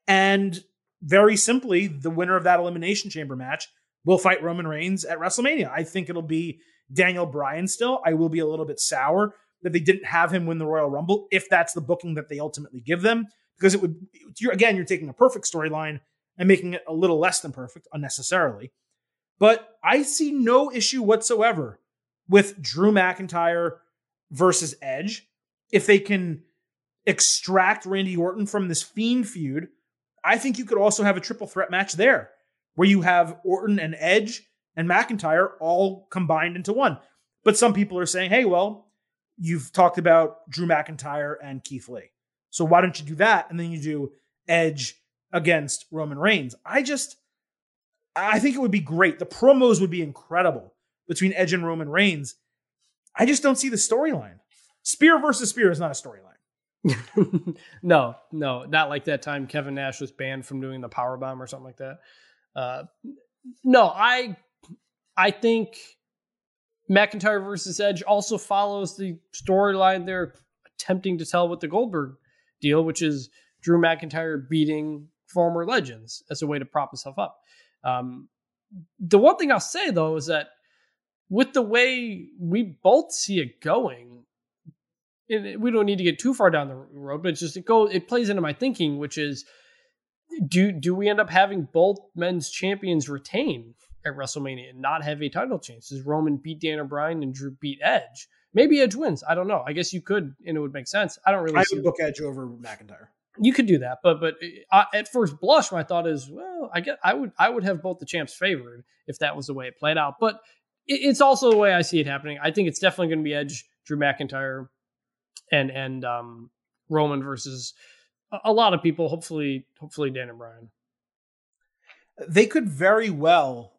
And very simply, the winner of that Elimination Chamber match will fight Roman Reigns at WrestleMania. I think it'll be Daniel Bryan still. I will be a little bit sour that they didn't have him win the Royal Rumble if that's the booking that they ultimately give them because it would you're again you're taking a perfect storyline and making it a little less than perfect unnecessarily. But I see no issue whatsoever with Drew McIntyre versus Edge if they can extract Randy Orton from this fiend feud. I think you could also have a triple threat match there where you have Orton and Edge and McIntyre all combined into one. But some people are saying, hey, well, you've talked about Drew McIntyre and Keith Lee. So why don't you do that? And then you do Edge against Roman Reigns. I just, I think it would be great. The promos would be incredible between Edge and Roman Reigns. I just don't see the storyline. Spear versus Spear is not a storyline. (laughs) no, no, not like that time Kevin Nash was banned from doing the power bomb or something like that. Uh, no, I, I think McIntyre versus Edge also follows the storyline they're attempting to tell with the Goldberg deal, which is Drew McIntyre beating former legends as a way to prop himself up. Um, the one thing I'll say though is that with the way we both see it going, it- we don't need to get too far down the road, but it's just it goes it plays into my thinking, which is do do we end up having both men's champions retain at WrestleMania and not have a title change? Does Roman beat Daniel Bryan and Drew beat Edge? Maybe Edge wins. I don't know. I guess you could, and it would make sense. I don't really. I would book Edge over McIntyre. you could do that, but but uh, at first blush, my thought is, well, I get I would I would have both the champs favored if that was the way it played out. But it, it's also the way I see it happening. I think it's definitely going to be Edge, Drew McIntyre, and and um, Roman versus a, lot of people. Hopefully, hopefully Daniel Bryan. They could very well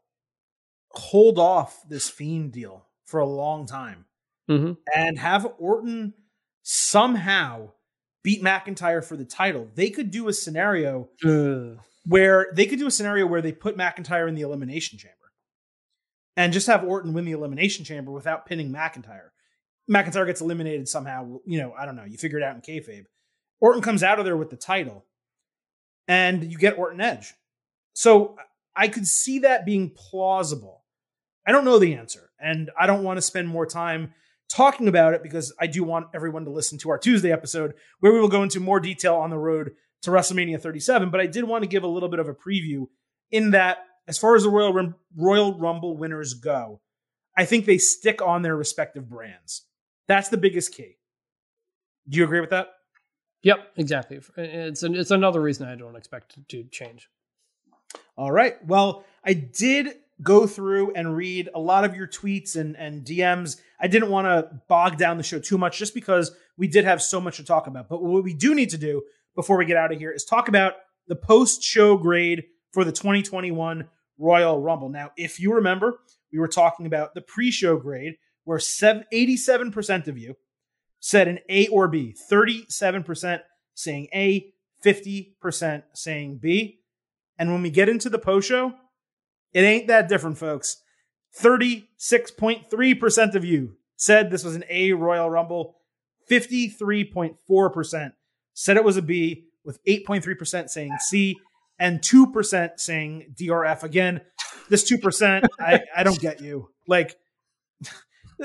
hold off this Fiend deal for a long time Mm-hmm. and have Orton somehow beat McIntyre for the title. They could do a scenario where they could do a scenario where they put McIntyre in the elimination chamber and just have Orton win the elimination chamber without pinning McIntyre. McIntyre gets eliminated somehow. You know, I don't know. You figure it out in kayfabe. Orton comes out of there with the title, and you get Orton Edge. So I could see that being plausible. I don't know the answer, and I don't want to spend more time talking about it because I do want everyone to listen to our Tuesday episode where we will go into more detail on the road to WrestleMania 37. But I did want to give a little bit of a preview in that, as far as the Royal Royal Rumble winners go, I think they stick on their respective brands. That's the biggest key. Do you agree with that? Yep, exactly. It's an, it's another reason I don't expect it to change. All right. Well, I did go through and read a lot of your tweets and, and DMs. I didn't want to bog down the show too much just because we did have so much to talk about. But what we do need to do before we get out of here is talk about the post show grade for the 2021 Royal Rumble. Now, if you remember, we were talking about the pre show grade where 87% of you said an A or B. 37% saying A, 50% saying B. And when we get into the post show, it ain't that different, folks. 36.3% of you said this was an A Royal Rumble. 53.4% said it was a B, with 8.3% saying C and 2% saying DRF. Again, this 2%, I, I don't get you. Like,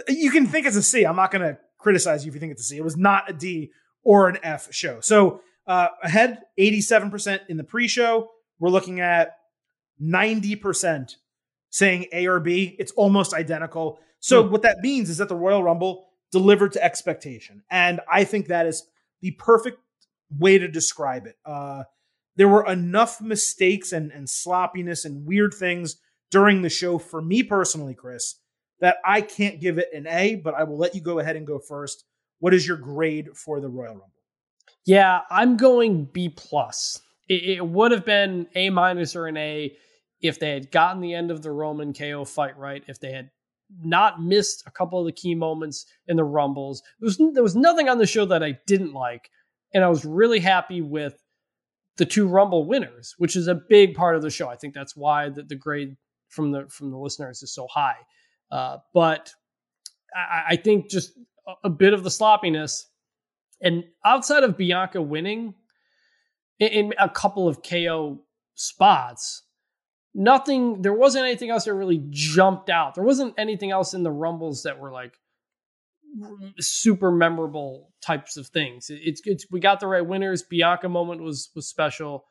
you can think it's a C. I'm not going to criticize you if you think it's a C. It was not a D or an F show. So uh, ahead, 87% in the pre show. We're looking at 90% saying A or B. It's almost identical. So Hmm. what that means is that the Royal Rumble delivered to expectation. And I think that is the perfect way to describe it. Uh, there were enough mistakes and, and sloppiness and weird things during the show for me personally, Chris, that I can't give it an A, but I will let you go ahead and go first. What is your grade for the Royal Rumble? Yeah, I'm going B plus. It, it would have been A minus or an A if they had gotten the end of the Roman KO fight right. If they had not missed a couple of the key moments in the Rumbles. There was there was nothing on the show that I didn't like, and I was really happy with the two Rumble winners, which is a big part of the show. I think that's why the, the grade from the from the listeners is so high. Uh, but I, I think just a, bit of the sloppiness, and outside of Bianca winning in, a couple of KO spots, nothing. There wasn't anything else that really jumped out. There wasn't anything else in the Rumbles that were like super memorable types of things. It's it's we got the right winners. Bianca moment was was special,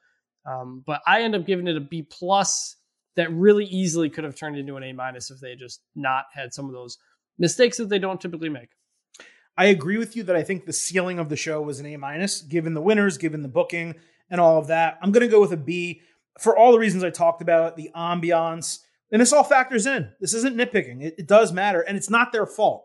um, but I end up giving it a B plus. That really easily could have turned into an A minus if they just not had some of those mistakes that they don't typically make. I agree with you that I think the ceiling of the show was an A minus, given the winners, given the booking, and all of that. I'm going to go with a B for all the reasons I talked about, the ambiance, and this all factors in. This isn't nitpicking; it, it does matter, and it's not their fault.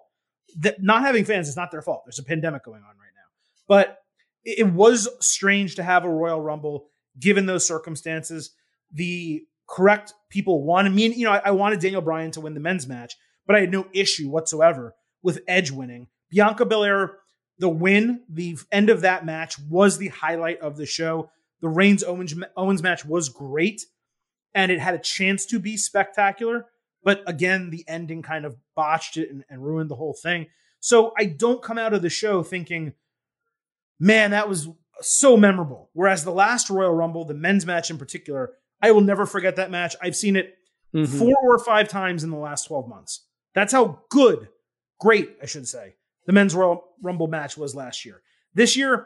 That not having fans is not their fault. There's a pandemic going on right now, but it, it was strange to have a Royal Rumble given those circumstances. The correct people won. I mean, you know, I, I wanted Daniel Bryan to win the men's match, but I had no issue whatsoever with Edge winning. Bianca Belair, the win, the end of that match was the highlight of the show. The Reigns Owens, Owens match was great, and it had a chance to be spectacular. But again, the ending kind of botched it and, and ruined the whole thing. So I don't come out of the show thinking, man, that was so memorable. Whereas the last Royal Rumble, the men's match in particular, I will never forget that match. I've seen it Mm-hmm. four or five times in the last 12 months. That's how good, great, I should say, the men's Royal Rumble match was last year. This year,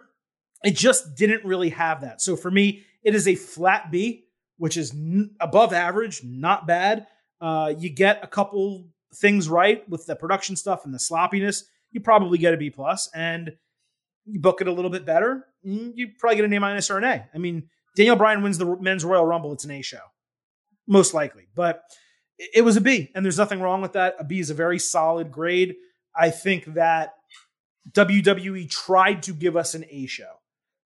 it just didn't really have that. So for me, it is a flat B, which is n- above average, not bad. Uh, you get a couple things right with the production stuff and the sloppiness, you probably get a B plus, and you book it a little bit better, mm, you probably get an A minus or an A. I mean, Daniel Bryan wins the men's Royal Rumble, it's an A show, most likely, but it was a B, and there's nothing wrong with that. A B is a very solid grade. I think that WWE tried to give us an A show.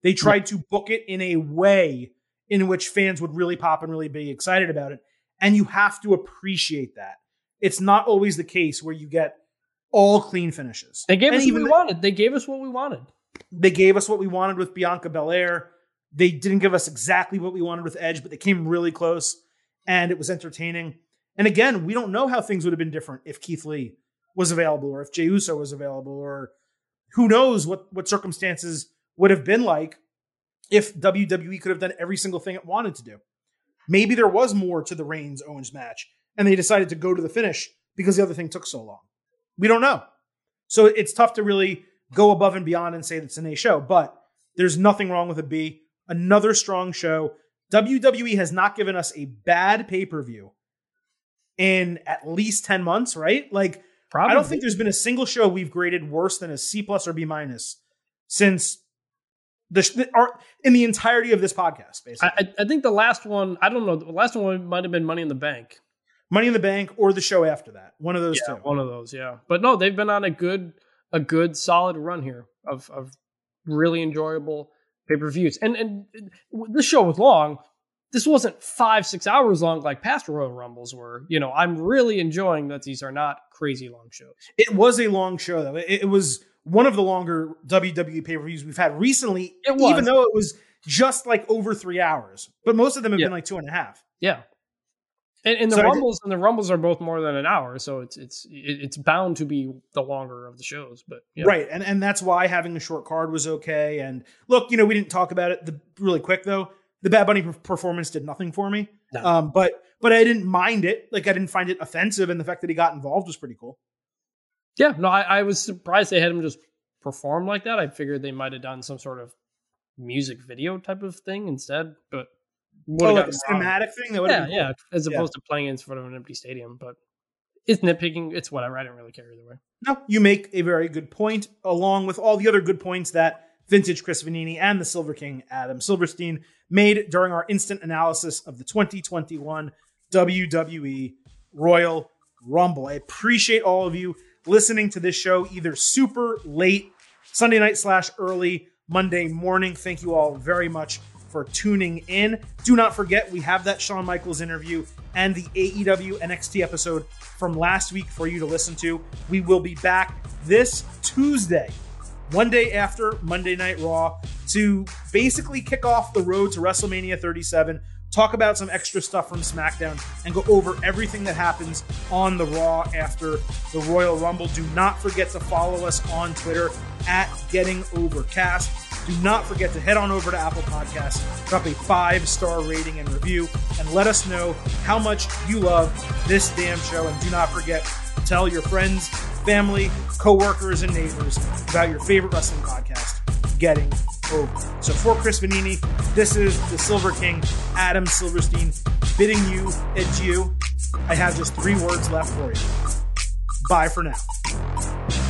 They tried to book it in a way in which fans would really pop and really be excited about it. And you have to appreciate that. It's not always the case where you get all clean finishes. They gave And us what we the- wanted. They gave us what we wanted. they gave us what we wanted with Bianca Belair. They didn't give us exactly what we wanted with Edge, but they came really close and it was entertaining. And again, we don't know how things would have been different if Keith Lee was available or if Jey Uso was available or who knows what, what circumstances would have been like if WWE could have done every single thing it wanted to do. Maybe there was more to the Reigns Owens match and they decided to go to the finish because the other thing took so long. We don't know. So it's tough to really go above and beyond and say that's an A show, but there's nothing wrong with a B. Another strong show. WWE has not given us a bad pay per view in at least 10 months, right? Like, Probably. I don't think there's been a single show we've graded worse than a C plus or B minus since the, the our, in the entirety of this podcast, basically. I, I- I think the last one. I don't know. The last one might have been Money in the Bank. Money in the Bank or the show after that. One of those Yeah, two. one of those. Yeah, but no, they've been on a good, a good solid run here of of really enjoyable pay per views. And and this show was long. This wasn't five six hours long like past Royal Rumbles were. You know, I'm really enjoying that these are not crazy long shows. It was a long show though. It, it was one of the longer WWE pay per views we've had recently, It was. even though it was just like over three hours. But most of them have Yeah. been like two and a half. Yeah. And, and the So rumbles and the rumbles are both more than an hour, so it's it's it's bound to be the longer of the shows. But yeah. Right. And and that's why having a short card was okay. And look, you know, we didn't talk about it the, really quick though. The Bad Bunny performance did nothing for me. No. Um, but but I didn't mind it. Like I didn't find it offensive, and the fact that he got involved was pretty cool. yeah, no, I, I was surprised they had him just perform like that. I figured they might have done some sort of music video type of thing instead, but Oh, like a cinematic thing that would Yeah, have been yeah, as Yeah. opposed to playing in front of an empty stadium. But it's nitpicking. It's whatever. I didn't really care either way. No, you make a very good point, along with all the other good points that vintage Chris Vannini and the Silver King Adam Silverstein made during our instant analysis of the 2021 WWE Royal Rumble. I appreciate all of you listening to this show either super late, Sunday night slash early Monday morning. Thank you all very much for tuning in. Do not forget, we have that Shawn Michaels interview and the AEW NXT episode from last week for you to listen to. We will be back this Tuesday, one day after Monday Night Raw, to basically kick off the road to WrestleMania 37. Talk about some extra stuff from SmackDown and go over everything that happens on the Raw after the Royal Rumble. Do not forget to follow us on Twitter at Getting Overcast. Do not forget to head on over to Apple Podcasts, drop a five star rating and review, and let us know how much you love this damn show. And do not forget to tell your friends, family, coworkers, and neighbors about your favorite wrestling podcast, Getting Over. So for Chris Vannini, this is the Silver King, Adam Silverstein, bidding you adieu. I have just three words left for you. Bye for now.